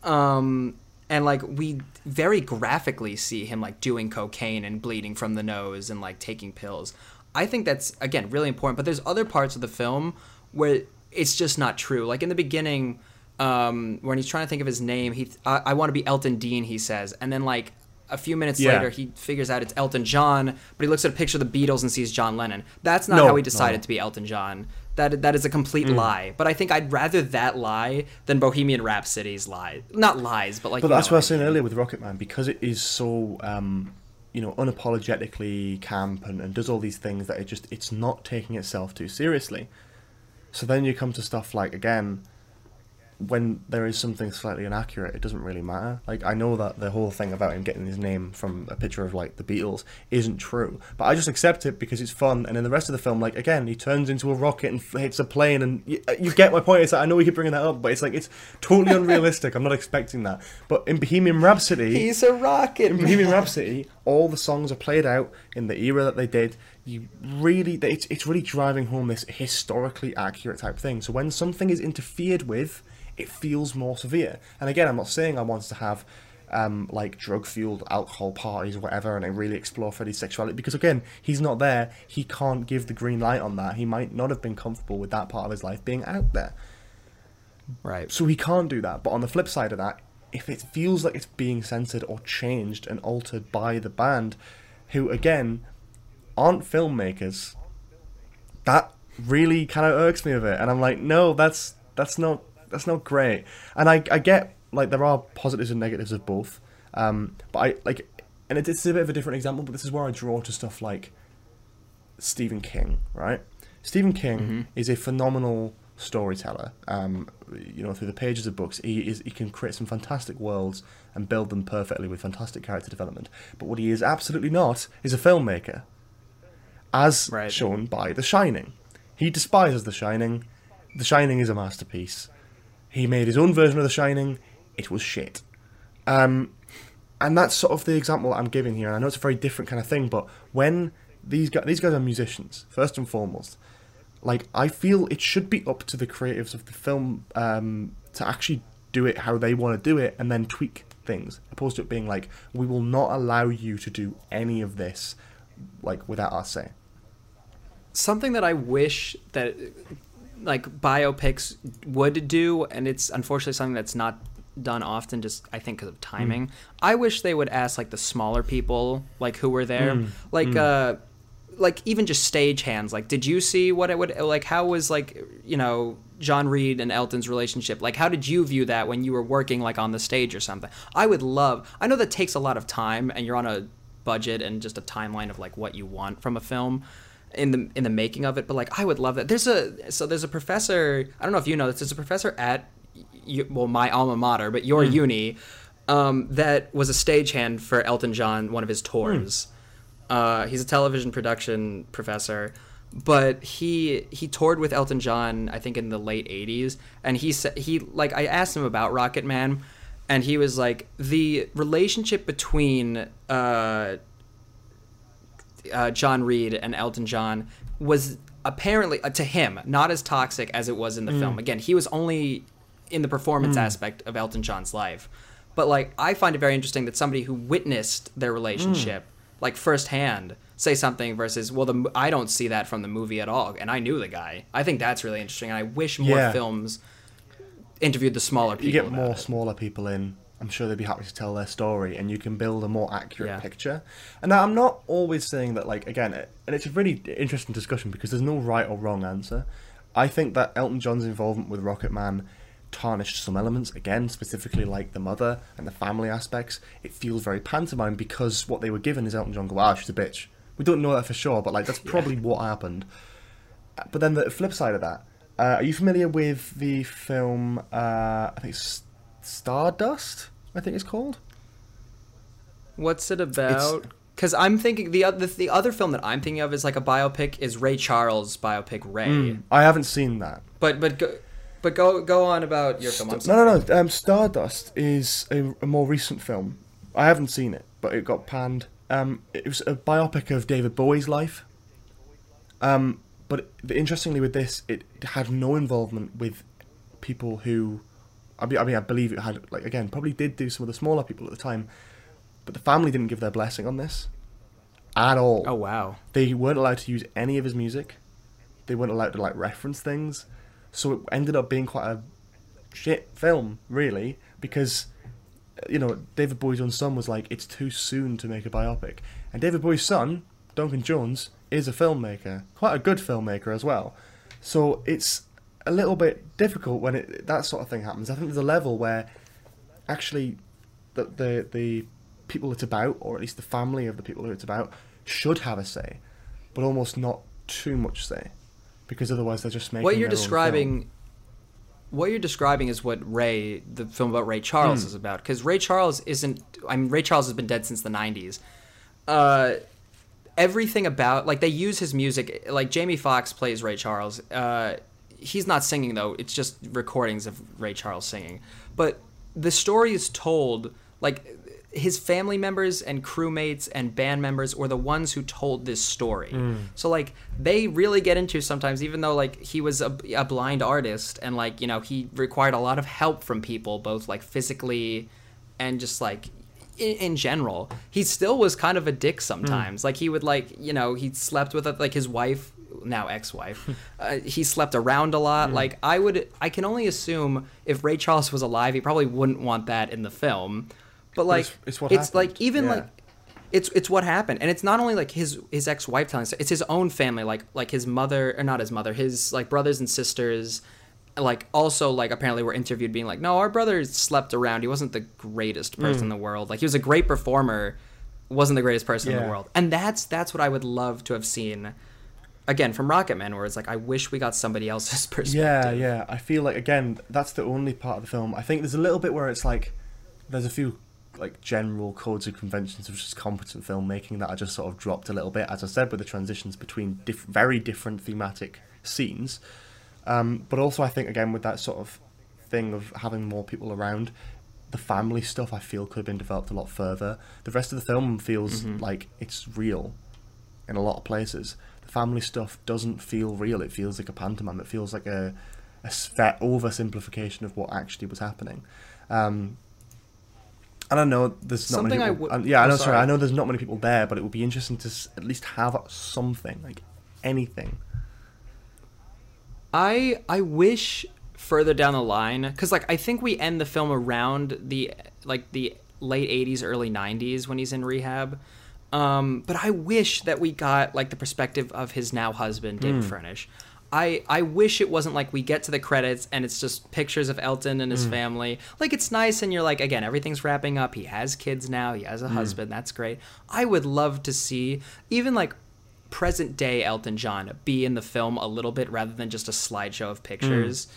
Um, and like we very graphically see him like doing cocaine and bleeding from the nose and like taking pills. I think that's again really important. But there's other parts of the film where it's just not true. Like in the beginning, um, when he's trying to think of his name, he I, I want to be Elton Dean, he says, and then like a few minutes Yeah. later, he figures out it's Elton John, but he looks at a picture of the Beatles and sees John Lennon. That's not No, how he decided no. to be Elton John. That that is a complete lie. But I think I'd rather that lie than Bohemian Rhapsody's lie. Not lies, but like. But that's what I was saying earlier with Rocketman because it is so, um, you know, unapologetically camp and, and does all these things that it just it's not taking itself too seriously. So then you come to stuff like again, when there is something slightly inaccurate, it doesn't really matter. Like I know that the whole thing about him getting his name from a picture of like the Beatles isn't true, but I just accept it because it's fun. And in the rest of the film, like again, he turns into a rocket and hits a plane, and you, uh, you get my point. It's like, I know we keep bringing that up, but it's like it's totally unrealistic. I'm not expecting that. But in Bohemian Rhapsody, He's a rocket. in Bohemian Rhapsody, all the songs are played out in the era that they did. You really, it's it's really driving home this historically accurate type thing. So when something is interfered with, it feels more severe. And again, I'm not saying I want to have. Um, like drug fueled alcohol parties or whatever, and I really explore Freddie's sexuality because again, he's not there. He can't give the green light on that. He might not have been comfortable with that part of his life being out there. Right. So he can't do that. But on the flip side of that, if it feels like it's being censored or changed and altered by the band, who again aren't filmmakers, that really kind of irks me a bit. And I'm like, no, that's that's not that's not great. And I I get like there are positives and negatives of both. Um, but I like, and it's a bit of a different example. But this is where I draw to stuff like Stephen King, right? Stephen King is a phenomenal storyteller. Um, you know, through the pages of books, he is he can create some fantastic worlds and build them perfectly with fantastic character development. But what he is absolutely not is a filmmaker, as Right. shown by The Shining. He despises The Shining. The Shining is a masterpiece. He made his own version of The Shining. It was shit. Um, and that's sort of the example that I'm giving here. And I know it's a very different kind of thing, but when these guys, these guys are musicians first and foremost. Like I feel it should be up to the creatives of the film um, to actually do it how they want to do it, and then tweak things, opposed to it being like, we will not allow you to do any of this, like without our say. something that I wish that like biopics would do, and it's unfortunately something that's not done often. Just I think because of timing. I wish they would ask like the smaller people, like who were there, Mm, like uh, like even just stagehands. Like, did you see what it would like? How was like you know John Reid and Elton's relationship? Like, how did you view that when you were working like on the stage or something? I would love. I know that takes a lot of time, and you're on a budget and just a timeline of like what you want from a film in the in the making of it but like i would love that. There's a so there's a professor i don't know if you know this there's a professor at well my alma mater but your uni um, that was a stagehand for elton john one of his tours. Uh, he's a television production professor but he he toured with elton john i think in the late 80s and he said he like i asked him about rocket man and he was like the relationship between uh, uh, John Reid and Elton John was apparently uh, to him not as toxic as it was in the film. Again, he was only in the performance aspect of Elton John's life, but like I find it very interesting that somebody who witnessed their relationship like firsthand say something versus well the I don't see that from the movie at all and I knew the guy. I think that's really interesting and I wish more Yeah. films interviewed the smaller people. you get more it. smaller people in i'm sure they'd be happy to tell their story and you can build a more accurate Yeah. picture. And i'm not always saying that like again it, and it's a really interesting discussion because there's no right or wrong answer. I think that elton john's involvement with rocket man tarnished some elements. Again specifically like the mother and the family aspects. It feels very pantomime because what they were given is elton john go ah she's a bitch. We don't know that for sure but like that's probably what happened. But then the flip side of that, uh, are you familiar with the film? Uh, I think it's Stardust. I think it's called. What's it about? Because I'm thinking the other the other film that I'm thinking of is like a biopic is Ray Charles biopic Ray. I haven't seen that. But but go, but go go on about your film. No, no, no. Um, Stardust is a, a more recent film. I haven't seen it, but it got panned. Um, it was a biopic of David Bowie's life. Um, but interestingly, with this, it had no involvement with people who, I mean, I mean, I believe it had like again probably did do some of the smaller people at the time, but the family didn't give their blessing on this at all. Oh wow. They weren't allowed to use any of his music. They weren't allowed to like reference things. So it ended up being quite a shit film, really, because uh, you know David Bowie's own son was like, "It's too soon to make a biopic," and David Bowie's son, Duncan Jones, is a filmmaker, quite a good filmmaker as well. So it's a little bit difficult when it that sort of thing happens. I think there's a level where actually the the the people it's about, or at least the family of the people who it's about, should have a say, but almost not too much say, because otherwise they're just making. What you're their own film. describing. What you're describing is what Ray, the film about Ray Charles, Hmm. is about. Because Ray Charles isn't. I mean, Ray Charles has been dead since the '90s. Uh, everything about like they use his music. Like Jamie Foxx plays Ray Charles. Uh, he's not singing though. It's just recordings of Ray Charles singing. But the story is told like his family members and crewmates and band members were the ones who told this story. Mm. So like they really get into sometimes even though like he was a, a blind artist and like you know he required a lot of help from people both like physically and just like in, in general he still was kind of a dick sometimes mm. like he would like you know he slept with like his wife now ex-wife uh, he slept around a lot. Like i would i can only assume if ray charles was alive he probably wouldn't want that in the film. But like it's- it's what it's like even yeah. like it's it's what happened. And it's not only like his his ex-wife telling us it's his own family like like his mother or not his mother his like brothers and sisters like also like apparently were interviewed being like no our brother slept around. He wasn't the greatest person in the world. Like he was a great performer wasn't the greatest person in the world. And that's that's what i would love to have seen again from rocket man where it's like i wish we got somebody else's perspective Yeah, yeah. I feel like again, that's the only part of the film. I think there's a little bit where it's like there's a few like general codes and conventions of just competent filmmaking that I just sort of dropped a little bit, as I said, with the transitions between diff- very different thematic scenes. Um, but also, I think again with that sort of thing of having more people around, the family stuff I feel could have been developed a lot further. The rest of the film feels like it's real in a lot of places. Family stuff doesn't feel real. It feels like a pantomime. It feels like a, a oversimplification of what actually was happening. Um, and I know there's not Something many people. would- and- yeah, I know. Sorry. sorry. I know there's not many people there, but it would be interesting to s- at least have something like anything. I I wish further down the line because like I think we end the film around the like the late '80s, early '90s when he's in rehab. Um, but I wish that we got like the perspective of his now husband, David hmm. Furnish. I, I wish it wasn't like we get to the credits and it's just pictures of Elton and his hmm. family. Like it's nice and you're like again everything's wrapping up. He has kids now. He has a hmm. husband. That's great. I would love to see even like present day Elton John be in the film a little bit rather than just a slideshow of pictures.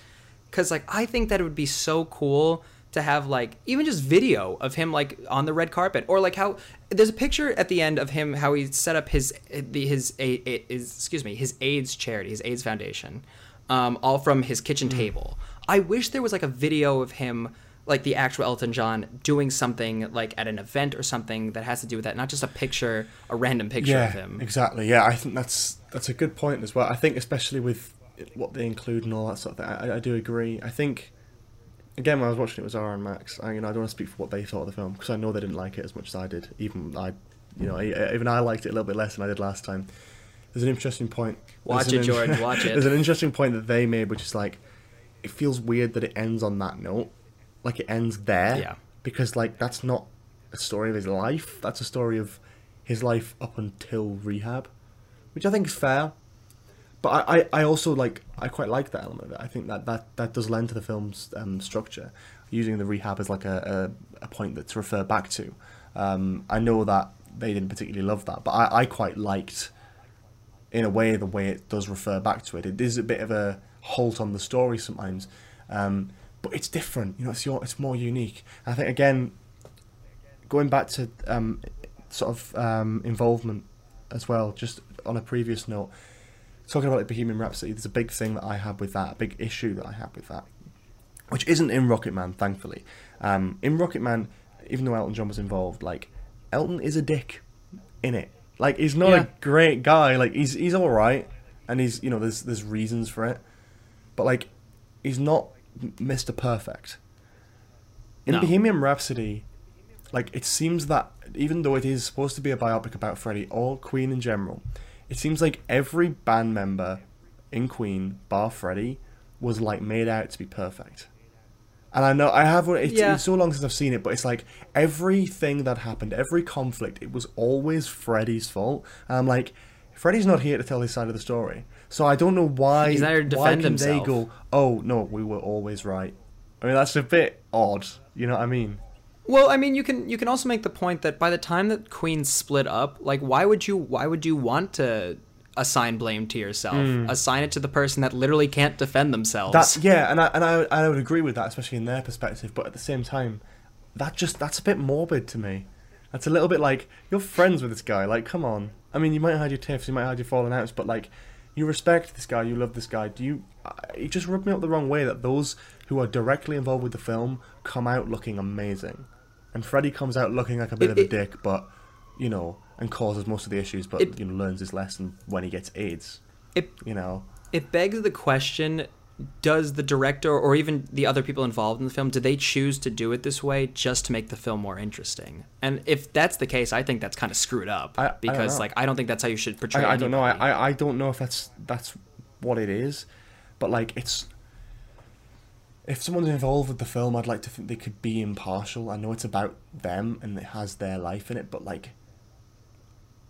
Cuz like I think that it would be so cool to have like even just video of him like on the red carpet or like how there's a picture at the end of him how he set up his the his a, a- his excuse me his AIDS charity his AIDS foundation um, all from his kitchen table. I wish there was like a video of him like the actual Elton John doing something like at an event or something that has to do with that, not just a picture, a random picture yeah, of him. exactly. Yeah, I think that's that's a good point as well. I think especially with what they include and all that sort of thing, I, I do agree. I think again when I was watching it with Zara and Max, I, you know, I don't want to speak for what they thought of the film because I know they didn't like it as much as I did. Even I, you know, I, even I liked it a little bit less than I did last time. There's an interesting point. Watch There's it, George, watch it. There's an interesting point that they made, which is like, it feels weird that it ends on that note, like it ends there. Yeah. Because like that's not a story of his life. That's a story of his life up until rehab, which I think is fair. But I, I, also like I quite like that element of it. I think that that, that does lend to the film's um, structure, using the rehab as like a, a, a point that to refer back to. Um, I know that they didn't particularly love that, but I, I quite liked, in a way, the way it does refer back to it. It is a bit of a halt on the story sometimes, um, but it's different. You know, it's your it's more unique. I think again, going back to um, sort of um, involvement as well. Just on a previous note, talking about like Bohemian Rhapsody, there's a big thing that I had with that, a big issue that I had with that, which isn't in Rocketman, thankfully. Um, in Rocketman, even though Elton John was involved, like Elton is a dick in it. Like he's not Yeah. a great guy. Like he's he's all right, and he's you know there's there's reasons for it, but like he's not Mr. Perfect. In No. Bohemian Rhapsody, like it seems that even though it is supposed to be a biopic about Freddie or Queen in general, it seems like every band member in Queen, bar Freddie, was like made out to be perfect. And I know I have it's, Yeah. it's so long since I've seen it, but it's like everything that happened, every conflict, it was always Freddie's fault. And I'm like, Freddie's not here to tell his side of the story, so I don't know why. He's not here to why defend can they go? Oh no, we were always right. I mean, that's a bit odd. You know what I mean? Well, I mean, you can you can also make the point that by the time that Queen split up, like why would you why would you want to assign blame to yourself? Hmm. Assign it to the person that literally can't defend themselves. That yeah, and I and I I would agree with that, especially in their perspective. But at the same time, that just that's a bit morbid to me. That's a little bit like you're friends with this guy. Like, come on. I mean, you might have had your tiffs, you might have had your falling outs, but like, you respect this guy, you love this guy. Do you? Uh, it just rubbed me up the wrong way that those who are directly involved with the film come out looking amazing, and Freddie comes out looking like a bit It- of a it- dick, but you know, and causes most of the issues, but It- you know, learns his lesson when he gets AIDS. it You know. it begs the question does the director or even the other people involved in the film did they choose to do it this way just to make the film more interesting and if that's the case i think that's kind of screwed up I- I because know. like i don't think that's how you should portray I, I don't know. I. I, I don't know if that's that's what it is, but like it's. If someone's involved with the film, I'd like to think they could be impartial. I know it's about them and it has their life in it, but like.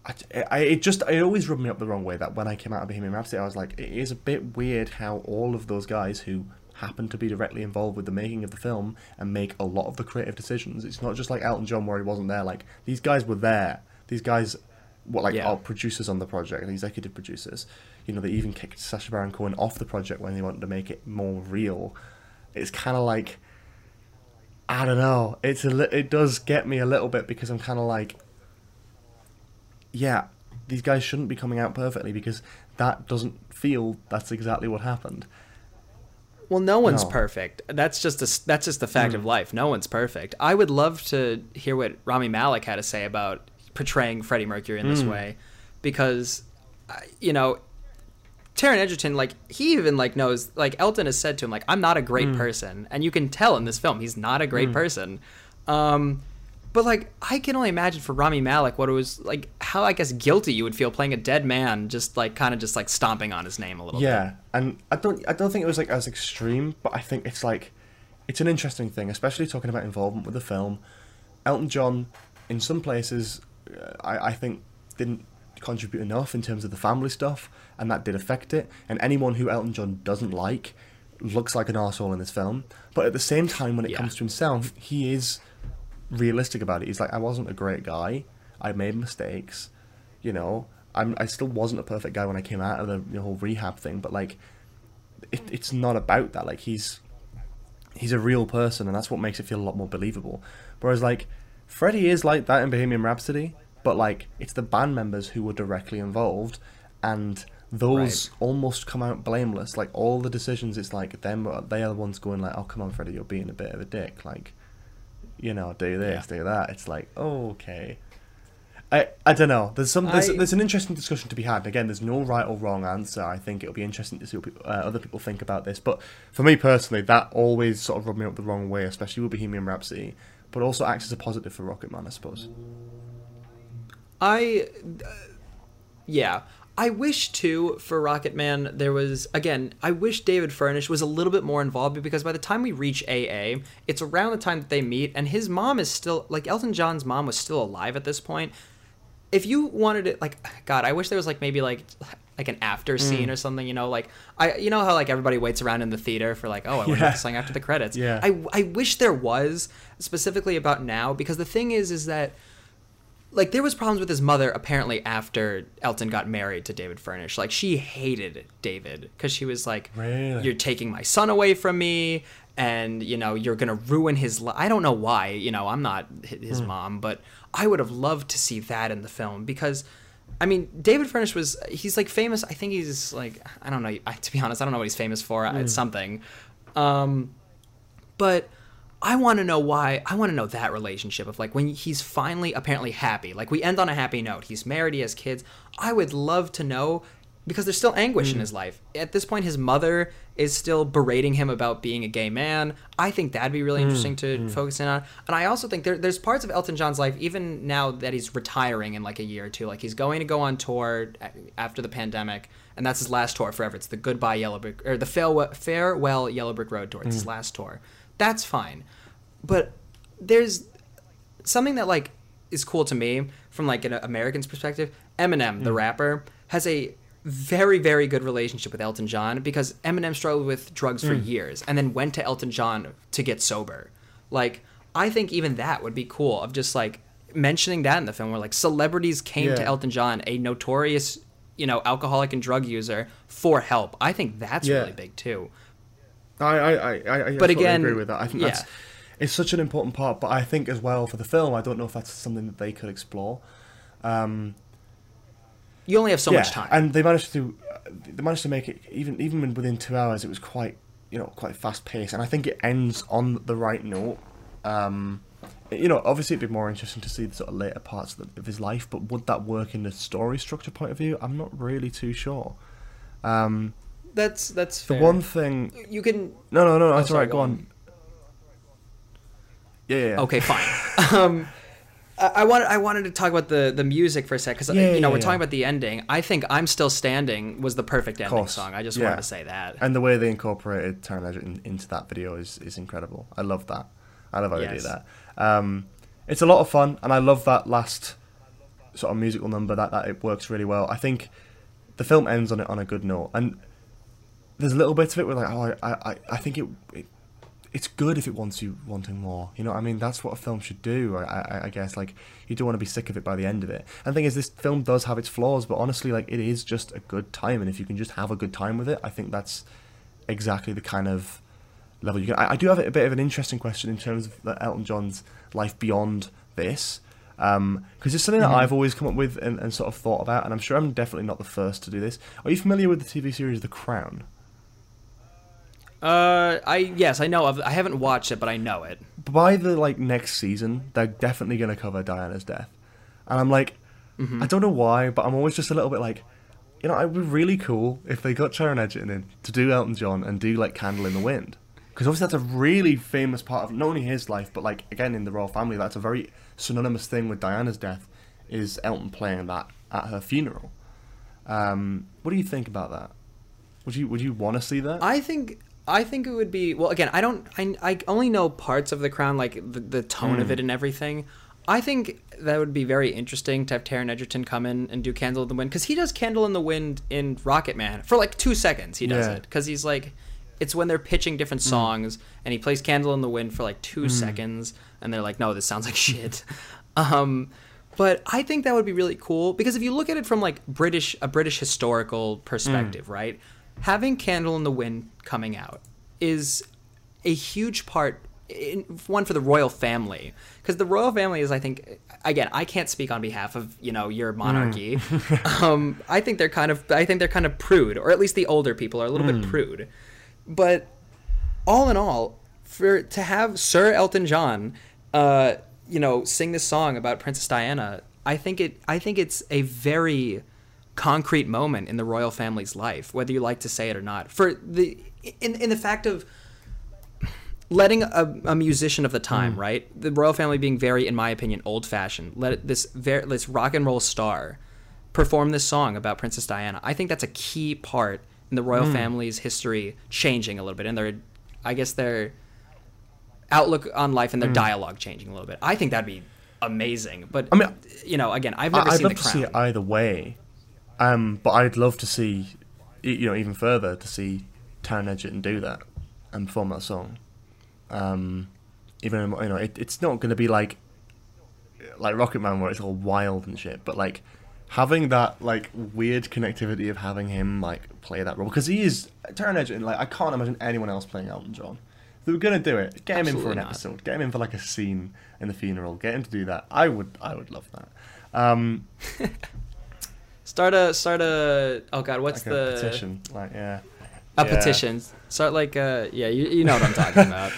I, I, it just it always rubbed me up the wrong way that when I came out of Bohemian Rhapsody I was like it is a bit weird how all of those guys who happen to be directly involved with the making of the film and make a lot of the creative decisions it's not just like Elton John where he wasn't there like these guys were there these guys what like Yeah. are producers on the project, and executive producers. You know, they even kicked Sacha Baron Cohen off the project when they wanted to make it more real. It's kind of like I don't know. It's a li- it does get me a little bit because I'm kind of like, yeah, these guys shouldn't be coming out perfectly because that doesn't feel that's exactly what happened. Well, no one's No. Perfect. That's just a, that's just the fact of life. No one's perfect. I would love to hear what Rami Malek had to say about portraying Freddie Mercury in this Hmm. way, because, uh, you know, Taron Egerton, like he even like knows, like Elton has said to him, like I'm not a great person, and you can tell in this film he's not a great person. Um, But like, I can only imagine for Rami Malek what it was like, how I guess guilty you would feel playing a dead man, just like kind of just like stomping on his name a little. Bit. Yeah, and I don't I don't think it was like as extreme, but I think it's like it's an interesting thing, especially talking about involvement with the film. Elton John, in some places, uh, I I think didn't contribute enough in terms of the family stuff, and that did affect it. And anyone who Elton John doesn't like looks like an asshole in this film. But at the same time, when it Yeah. comes to himself, he is realistic about it. He's like, I wasn't a great guy. I made mistakes. You know, I'm. I still wasn't a perfect guy when I came out of the, the whole rehab thing. But like, it, it's not about that. Like he's he's a real person, and that's what makes it feel a lot more believable. Whereas like Freddie is like that in Bohemian Rhapsody, but like it's the band members who were directly involved, and those almost come out blameless. Like all the decisions, it's like them. They are the ones going like, "Oh come on, Freddie, you're being a bit of a dick." Like, you know, do this, do that. It's like okay. I, I don't know. There's some there's, I- there's an interesting discussion to be had. Again, there's no right or wrong answer. I think it'll be interesting to see what people, uh, other people think about this. But for me personally, that always sort of rubbed me up the wrong way, especially with Bohemian Rhapsody. But also acts as a positive for Rocketman, I suppose. I, uh, yeah, I wish too for Rocketman there was again. I wish David Furnish was a little bit more involved because by the time we reach AA, it's around the time that they meet, and his mom is still like Elton John's mom was still alive at this point. If you wanted it, like God, I wish there was like maybe like like an after mm. scene or something. You know, like I, you know how like everybody waits around in the theater for like, oh, I want Yeah. what the after the credits. Yeah. I I wish there was specifically about now because the thing is is that like there was problems with his mother apparently after Elton got married to David Furnish. Like she hated David because she was like, Really? "You're taking my son away from me, and you know you're gonna ruin his life." I don't know why. You know, I'm not hi- his mom, but I would have loved to see that in the film because. I mean, David Furnish was, he's like famous. I think he's like, I don't know. I, to be honest, I don't know what he's famous for. Hmm. It's something. Um, but I want to know why. I want to know that relationship of like when he's finally apparently happy. Like we end on a happy note. He's married. He has kids. I would love to know because there's still anguish in mm. his life. At this point, his mother is still berating him about being a gay man. I think that'd be really mm, interesting to mm. focus in on. And I also think there, there's parts of Elton John's life, even now that he's retiring in like a year or two, like he's going to go on tour after the pandemic, and that's his last tour forever. It's the Goodbye Yellow Brick or the Farewell, Farewell Yellow Brick Road tour. It's his last tour. That's fine, but there's something that like is cool to me from like an American's perspective. Eminem, the mm. rapper, has a very very good relationship with Elton John because Eminem struggled with drugs for mm. years and then went to Elton John to get sober. Like I think even that would be cool of just like mentioning that in the film where like celebrities came to Elton John, a notorious you know alcoholic and drug user, for help. I think that's Yeah. really big too. I I I, I, But again, agree with that. I think that's it's such an important part. But I think as well for the film, I don't know if that's something that they could explore. Um, You only have so yeah, much time. and they managed to they managed to make it even even within two hours. It was quite you know quite fast paced, and I think it ends on the right note. Um, you know, obviously it'd be more interesting to see the sort of later parts of, the, of his life, but would that work in the story structure point of view? I'm not really too sure. Um, that's that's fair. the one thing, you can no, no, no, that's sorry, alright. go Go on. on. Yeah, yeah, yeah. Okay, fine. um, I, I wanted I wanted to talk about the the music for a sec because Yeah, you know yeah, we're yeah. talking about the ending. I think "I'm Still Standing" was the perfect ending course, song. I just yeah. wanted to say that. And the way they incorporated Taron Egerton into that video is, is incredible. I love that. I love how they do that. Um, it's a lot of fun, and I love that last sort of musical number. That that it works really well. I think the film ends on it on a good note, and there's a little bit of it where like, oh, I I, I think it, it it's good if it wants you wanting more. You know, what I mean, that's what a film should do. I, I, I guess like you don't want to be sick of it by the end of it. And the thing is, this film does have its flaws, but honestly, like it is just a good time. And if you can just have a good time with it, I think that's exactly the kind of level you can. I, I do have a bit of an interesting question in terms of Elton John's life beyond this. Um, because it's something that mm-hmm. I've always come up with and, and sort of thought about, and I'm sure I'm definitely not the first to do this. Are you familiar with the TV series The Crown? Uh, I yes, I know of. I haven't watched it, but I know it. by the like next season, they're definitely going to cover Diana's death, and I'm like, I don't know why, but I'm always just a little bit like, you know, it would be really cool if they got Taron Egerton in to do Elton John and do like Candle in the Wind, because obviously that's a really famous part of not only his life, but like again in the royal family, that's a very synonymous thing with Diana's death. Is Elton playing that at her funeral? Um, what do you think about that? Would you would you want to see that? I think I think it would be well. Again, I don't. I, I only know parts of the Crown, like the, the tone of it mm. and everything. I think that would be very interesting to have Taron Egerton come in and do "Candle in the Wind" because he does "Candle in the Wind" in Rocketman for like two seconds. He does Yeah. it because he's like, it's when they're pitching different mm. songs and he plays "Candle in the Wind" for like two mm. seconds, and they're like, "No, this sounds like shit." um, but I think that would be really cool because if you look at it from like British a British historical perspective, right? Having "Candle in the Wind" coming out is a huge part in, one for the royal family. Because the royal family is i think again i can't speak on behalf of you know your monarchy. Um, i think they're kind of i think they're kind of prude or at least the older people are a little bit prude. But all in all for to have sir elton john uh, you know sing this song about princess diana i think it i think it's a very concrete moment in the royal family's life whether you like to say it or not for the in in the fact of letting a, a musician of the time, mm. right? The royal family being very, in my opinion, old fashioned. Let this very this rock and roll star perform this song about Princess Diana. I think that's a key part in the royal mm. family's history changing a little bit, and their, I guess their outlook on life and their mm. dialogue changing a little bit. I think that'd be amazing. But I mean, you know, again, I've never I- I'd seen love the to see it either way, um, but I'd love to see, you know, even further to see Taron Egerton do that and perform that song. Um, even you know, it, it's not going to be like like Rocketman where it's all wild and shit, but like having that like weird connectivity of having him like play that role because he is Taron Egerton. Like I can't imagine anyone else playing Elton John. If they were gonna do it, get him in for Absolutely an not. episode. Get him in for like a scene in the funeral. Get him to do that. I would. I would love that. Um, Start a start a oh god, what's like the a petition. Like yeah. A Yeah. petition. Start like uh yeah, you, you know what I'm talking about.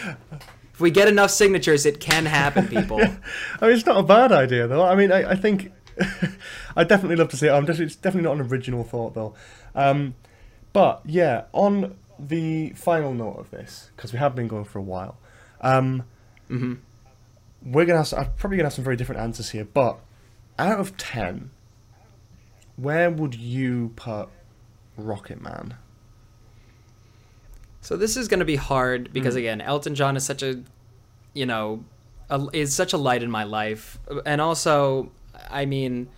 if we get enough signatures, it can happen, people. I mean, it's not a bad idea though. I mean, I, I think I'd definitely love to see it. I'm definitely, it's definitely not an original thought though. Um, but yeah, on the final note of this, because we have been going for a while, um, Mhm. we're gonna have, some- I'm probably gonna have some very different answers here. But out of ten, where would you put Rocketman? So this is going to be hard because again, Elton John is such a, you know, a, is such a light in my life, and also, I mean,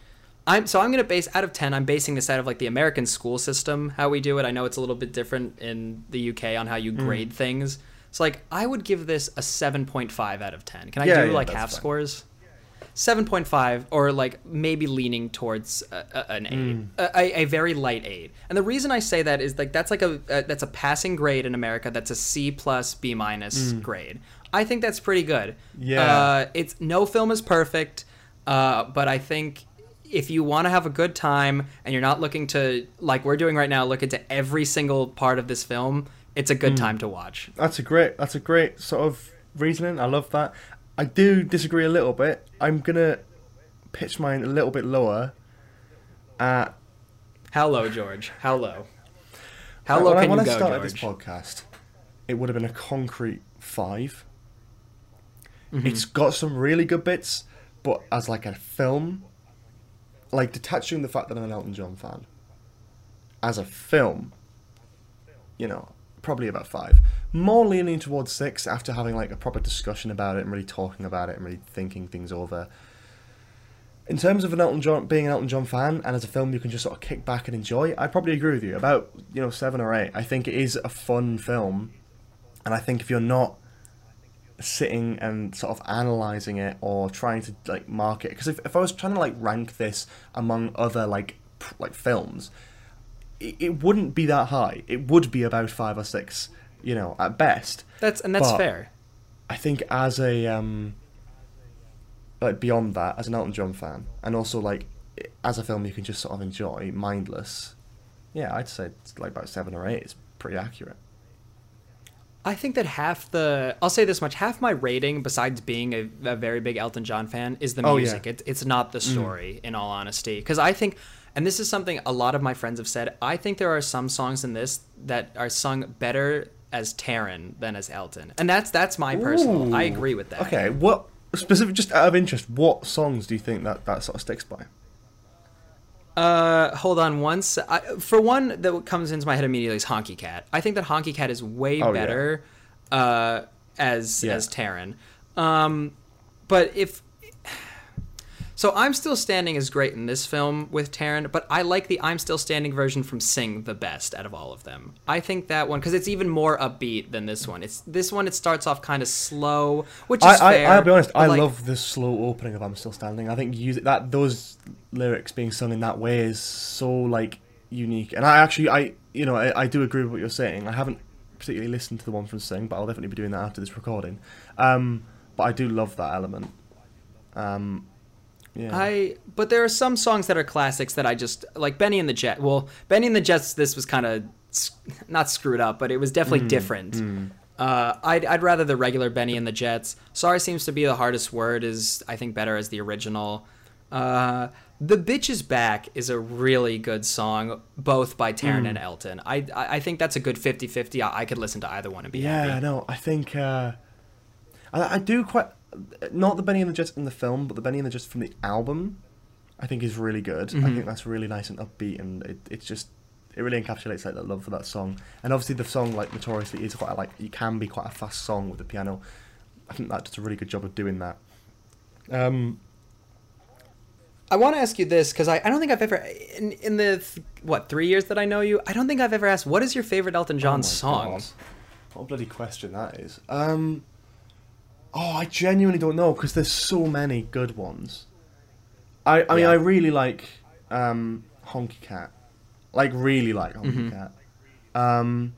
I'm so I'm going to base out of ten. I'm basing this out of like the American school system, how we do it. I know it's a little bit different in the UK on how you Hmm. grade things. So like, I would give this a seven point five out of ten. Can I Yeah, do yeah, like half fine. scores? 7.5 or like maybe leaning towards a, a, an 8 Hmm. a, a, very light 8 and the reason i say that is like that's like a, a that's a passing grade in america that's a c plus b minus grade i think that's pretty good. Yeah. uh, it's no film is perfect uh, but i think if you want to have a good time and you're not looking to like we're doing right now look into every single part of this film it's a good Hmm. time to watch That's a great. That's a great sort of reasoning. I love that. I do disagree a little bit. I'm gonna pitch mine a little bit lower. At how low george how low how when low I, can when you I go started george this podcast, it would have been a concrete 5 Mm-hmm. It's got some really good bits, but as like a film, like detaching the fact that I'm an Elton John fan, as a film, you know, probably about five. More leaning towards six after having like a proper discussion about it and really talking about it and really thinking things over. In terms of an Elton John being an Elton John fan and as a film you can just sort of kick back and enjoy, I probably agree with you. About you know seven or eight. I think it is a fun film, and I think if you're not sitting and sort of analyzing it or trying to like mark it, because if, if I was trying to like rank this among other like like films, it, it wouldn't be that high. It would be about five or six, you know, at best. that's and that's But- fair I think as a um like beyond that, as an Elton John fan, and also like as a film you can just sort of enjoy, mindless. Yeah, I'd say it's like about seven or eight. It's pretty accurate. I think that half the I'll say this much half my rating besides being a, a very big Elton John fan is the music. Oh, yeah. It, it's not the story in all honesty because I think and this is something a lot of my friends have said I think there are some songs in this that are sung better as Taron than as Elton, and that's that's my personal. I agree with that. Okay, what specific? Just out of interest, what songs do you think that that sort of sticks by? Uh, hold on once. I, for one that comes into my head immediately is Honky Cat. I think that Honky Cat is way Oh, yeah. better uh, as Yeah. as Taron. Um, but if so, I'm Still Standing is great in this film with Taron, but I like the I'm Still Standing version from Sing the best out of all of them. I think that one because it's even more upbeat than this one. It's this one. It starts off kind of slow, which is I, fair. I I'll be honest. I like, love the slow opening of "I'm Still Standing." I think use that those lyrics being sung in that way is so like unique. And I actually, I you know, I, I do agree with what you're saying. I haven't particularly listened to the one from Sing, but I'll definitely be doing that after this recording. Um, but I do love that element. Um, yeah. I but there are some songs that are classics that I just like Benny and the Jet. Well, Benny and the Jets this was kind of not screwed up, but it was definitely different. Uh, I'd I'd rather the regular Benny and the Jets. Sorry seems to be the hardest word is I think better as the original. Uh, the Bitch is Back is a really good song, both by Taron and Elton. I, I I think that's a good 50-50. I, I could listen to either one and be Yeah, happy. no, I think uh, I, I do quite not the Benny and the Jets in the film, but the Benny and the Jets from the album. I think is really good. I think that's really nice and upbeat, and it, it's just it really encapsulates like that love for that song. And obviously the song like notoriously is quite a, like it can be quite a fast song with the piano. I think that does a really good job of doing that. Um, I want to ask you this because I, I don't think I've ever in in the th- what three years that I know you I don't think I've ever asked what is your favorite Elton John oh song. What a bloody question that is. Um, oh, I genuinely don't know because there's so many good ones. I, I mean, Yeah. I really like um, Honky Cat. Like, really like Honky Mhm. Cat. Um,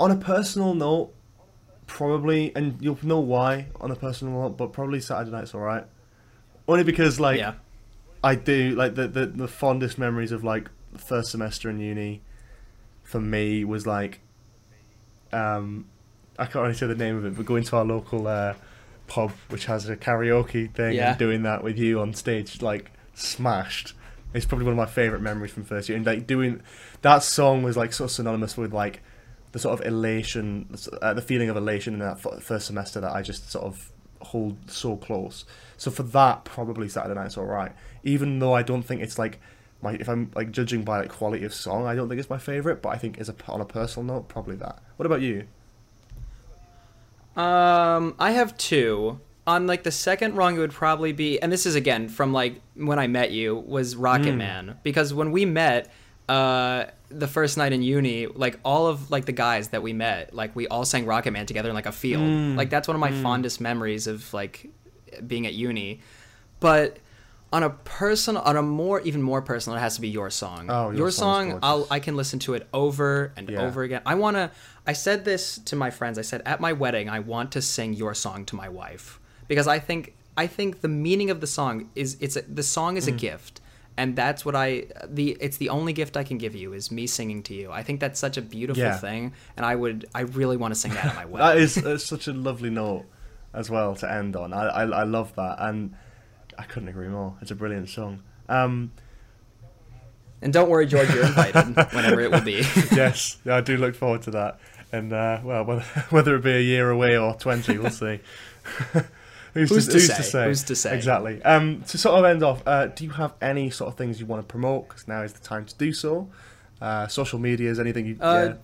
on a personal note, probably, and you'll know why on a personal note, but probably Saturday Night's Alright. Only because, like, yeah, I do like the, the the fondest memories of like first semester in uni for me was like um I can't really say the name of it, but going to our local uh, pub which has a karaoke thing Yeah. and doing that with you on stage like smashed. It's probably one of my favourite memories from first year. And like doing that song was like sort of synonymous with like the sort of elation, uh, the feeling of elation in that f- first semester that I just sort of hold so close. So for that, probably Saturday Night's Alright. Even though I don't think it's like my if I'm like judging by like quality of song, I don't think it's my favorite. But I think as a on a personal note, probably that. What about you? Um, I have two. On like the second rung, it would probably be, and this is again from like when I met you was Rocket Man because when we met, uh, the first night in uni, like all of like the guys that we met, like we all sang Rocket Man together in like a field. Like that's one of my fondest memories of like being at uni. But on a personal, on a more even more personal, it has to be your song. Oh, Your your song, I'll. I can listen to it over and Yeah. over again. I want to I said this to my friends. I said at my wedding I want to sing your song to my wife because I think I think the meaning of the song is it's a, the song Mm. is a gift. And that's what I the it's the only gift I can give you is me singing to you. I think that's such a beautiful Yeah. thing and I would I really want to sing that at my That wedding. is that's such a lovely note as well to end on. I, I I love that, and I couldn't agree more. It's a brilliant song. Um, and don't worry George, you're invited whenever it will be. yes, yeah, I do look forward to that. And uh, well, whether, whether it be a year away or twenty, we'll see. who's, Who's to, to who's say? to say? Who's to say? Exactly. Um, to sort of end off, uh, do you have any sort of things you want to promote? Because now is the time to do so. Uh, social medias, anything you? Uh, yeah.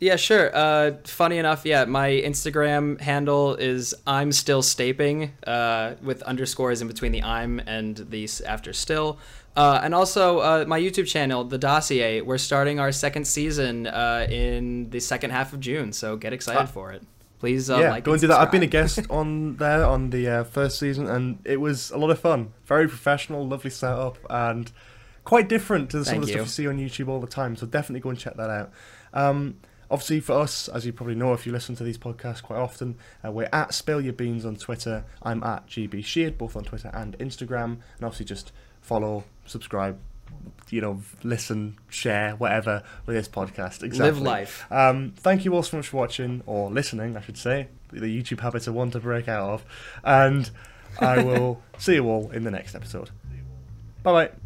Yeah, sure. Uh, funny enough, yeah, my Instagram handle is I'm still staping uh, with underscores in between the I'm and the after still. Uh, and also uh, my YouTube channel, The Dossier. We're starting our second season uh, in the second half of June, so get excited Ah. for it. Please uh, yeah, like go and and do that. I've been a guest on there on the uh, first season, and it was a lot of fun. Very professional, lovely setup, and quite different to some of the Thank stuff you. you see on YouTube all the time. So definitely go and check that out. Um, obviously, for us, as you probably know, if you listen to these podcasts quite often, uh, we're at Spill Your Beans on Twitter. I'm at GB Sheard, both on Twitter and Instagram, and obviously just follow, subscribe. You know, listen, share, whatever with this podcast. Exactly. Live life. Um, thank you all so much for watching or listening, I should say. The YouTube habits are one to break out of. And I will see you all in the next episode. Bye bye.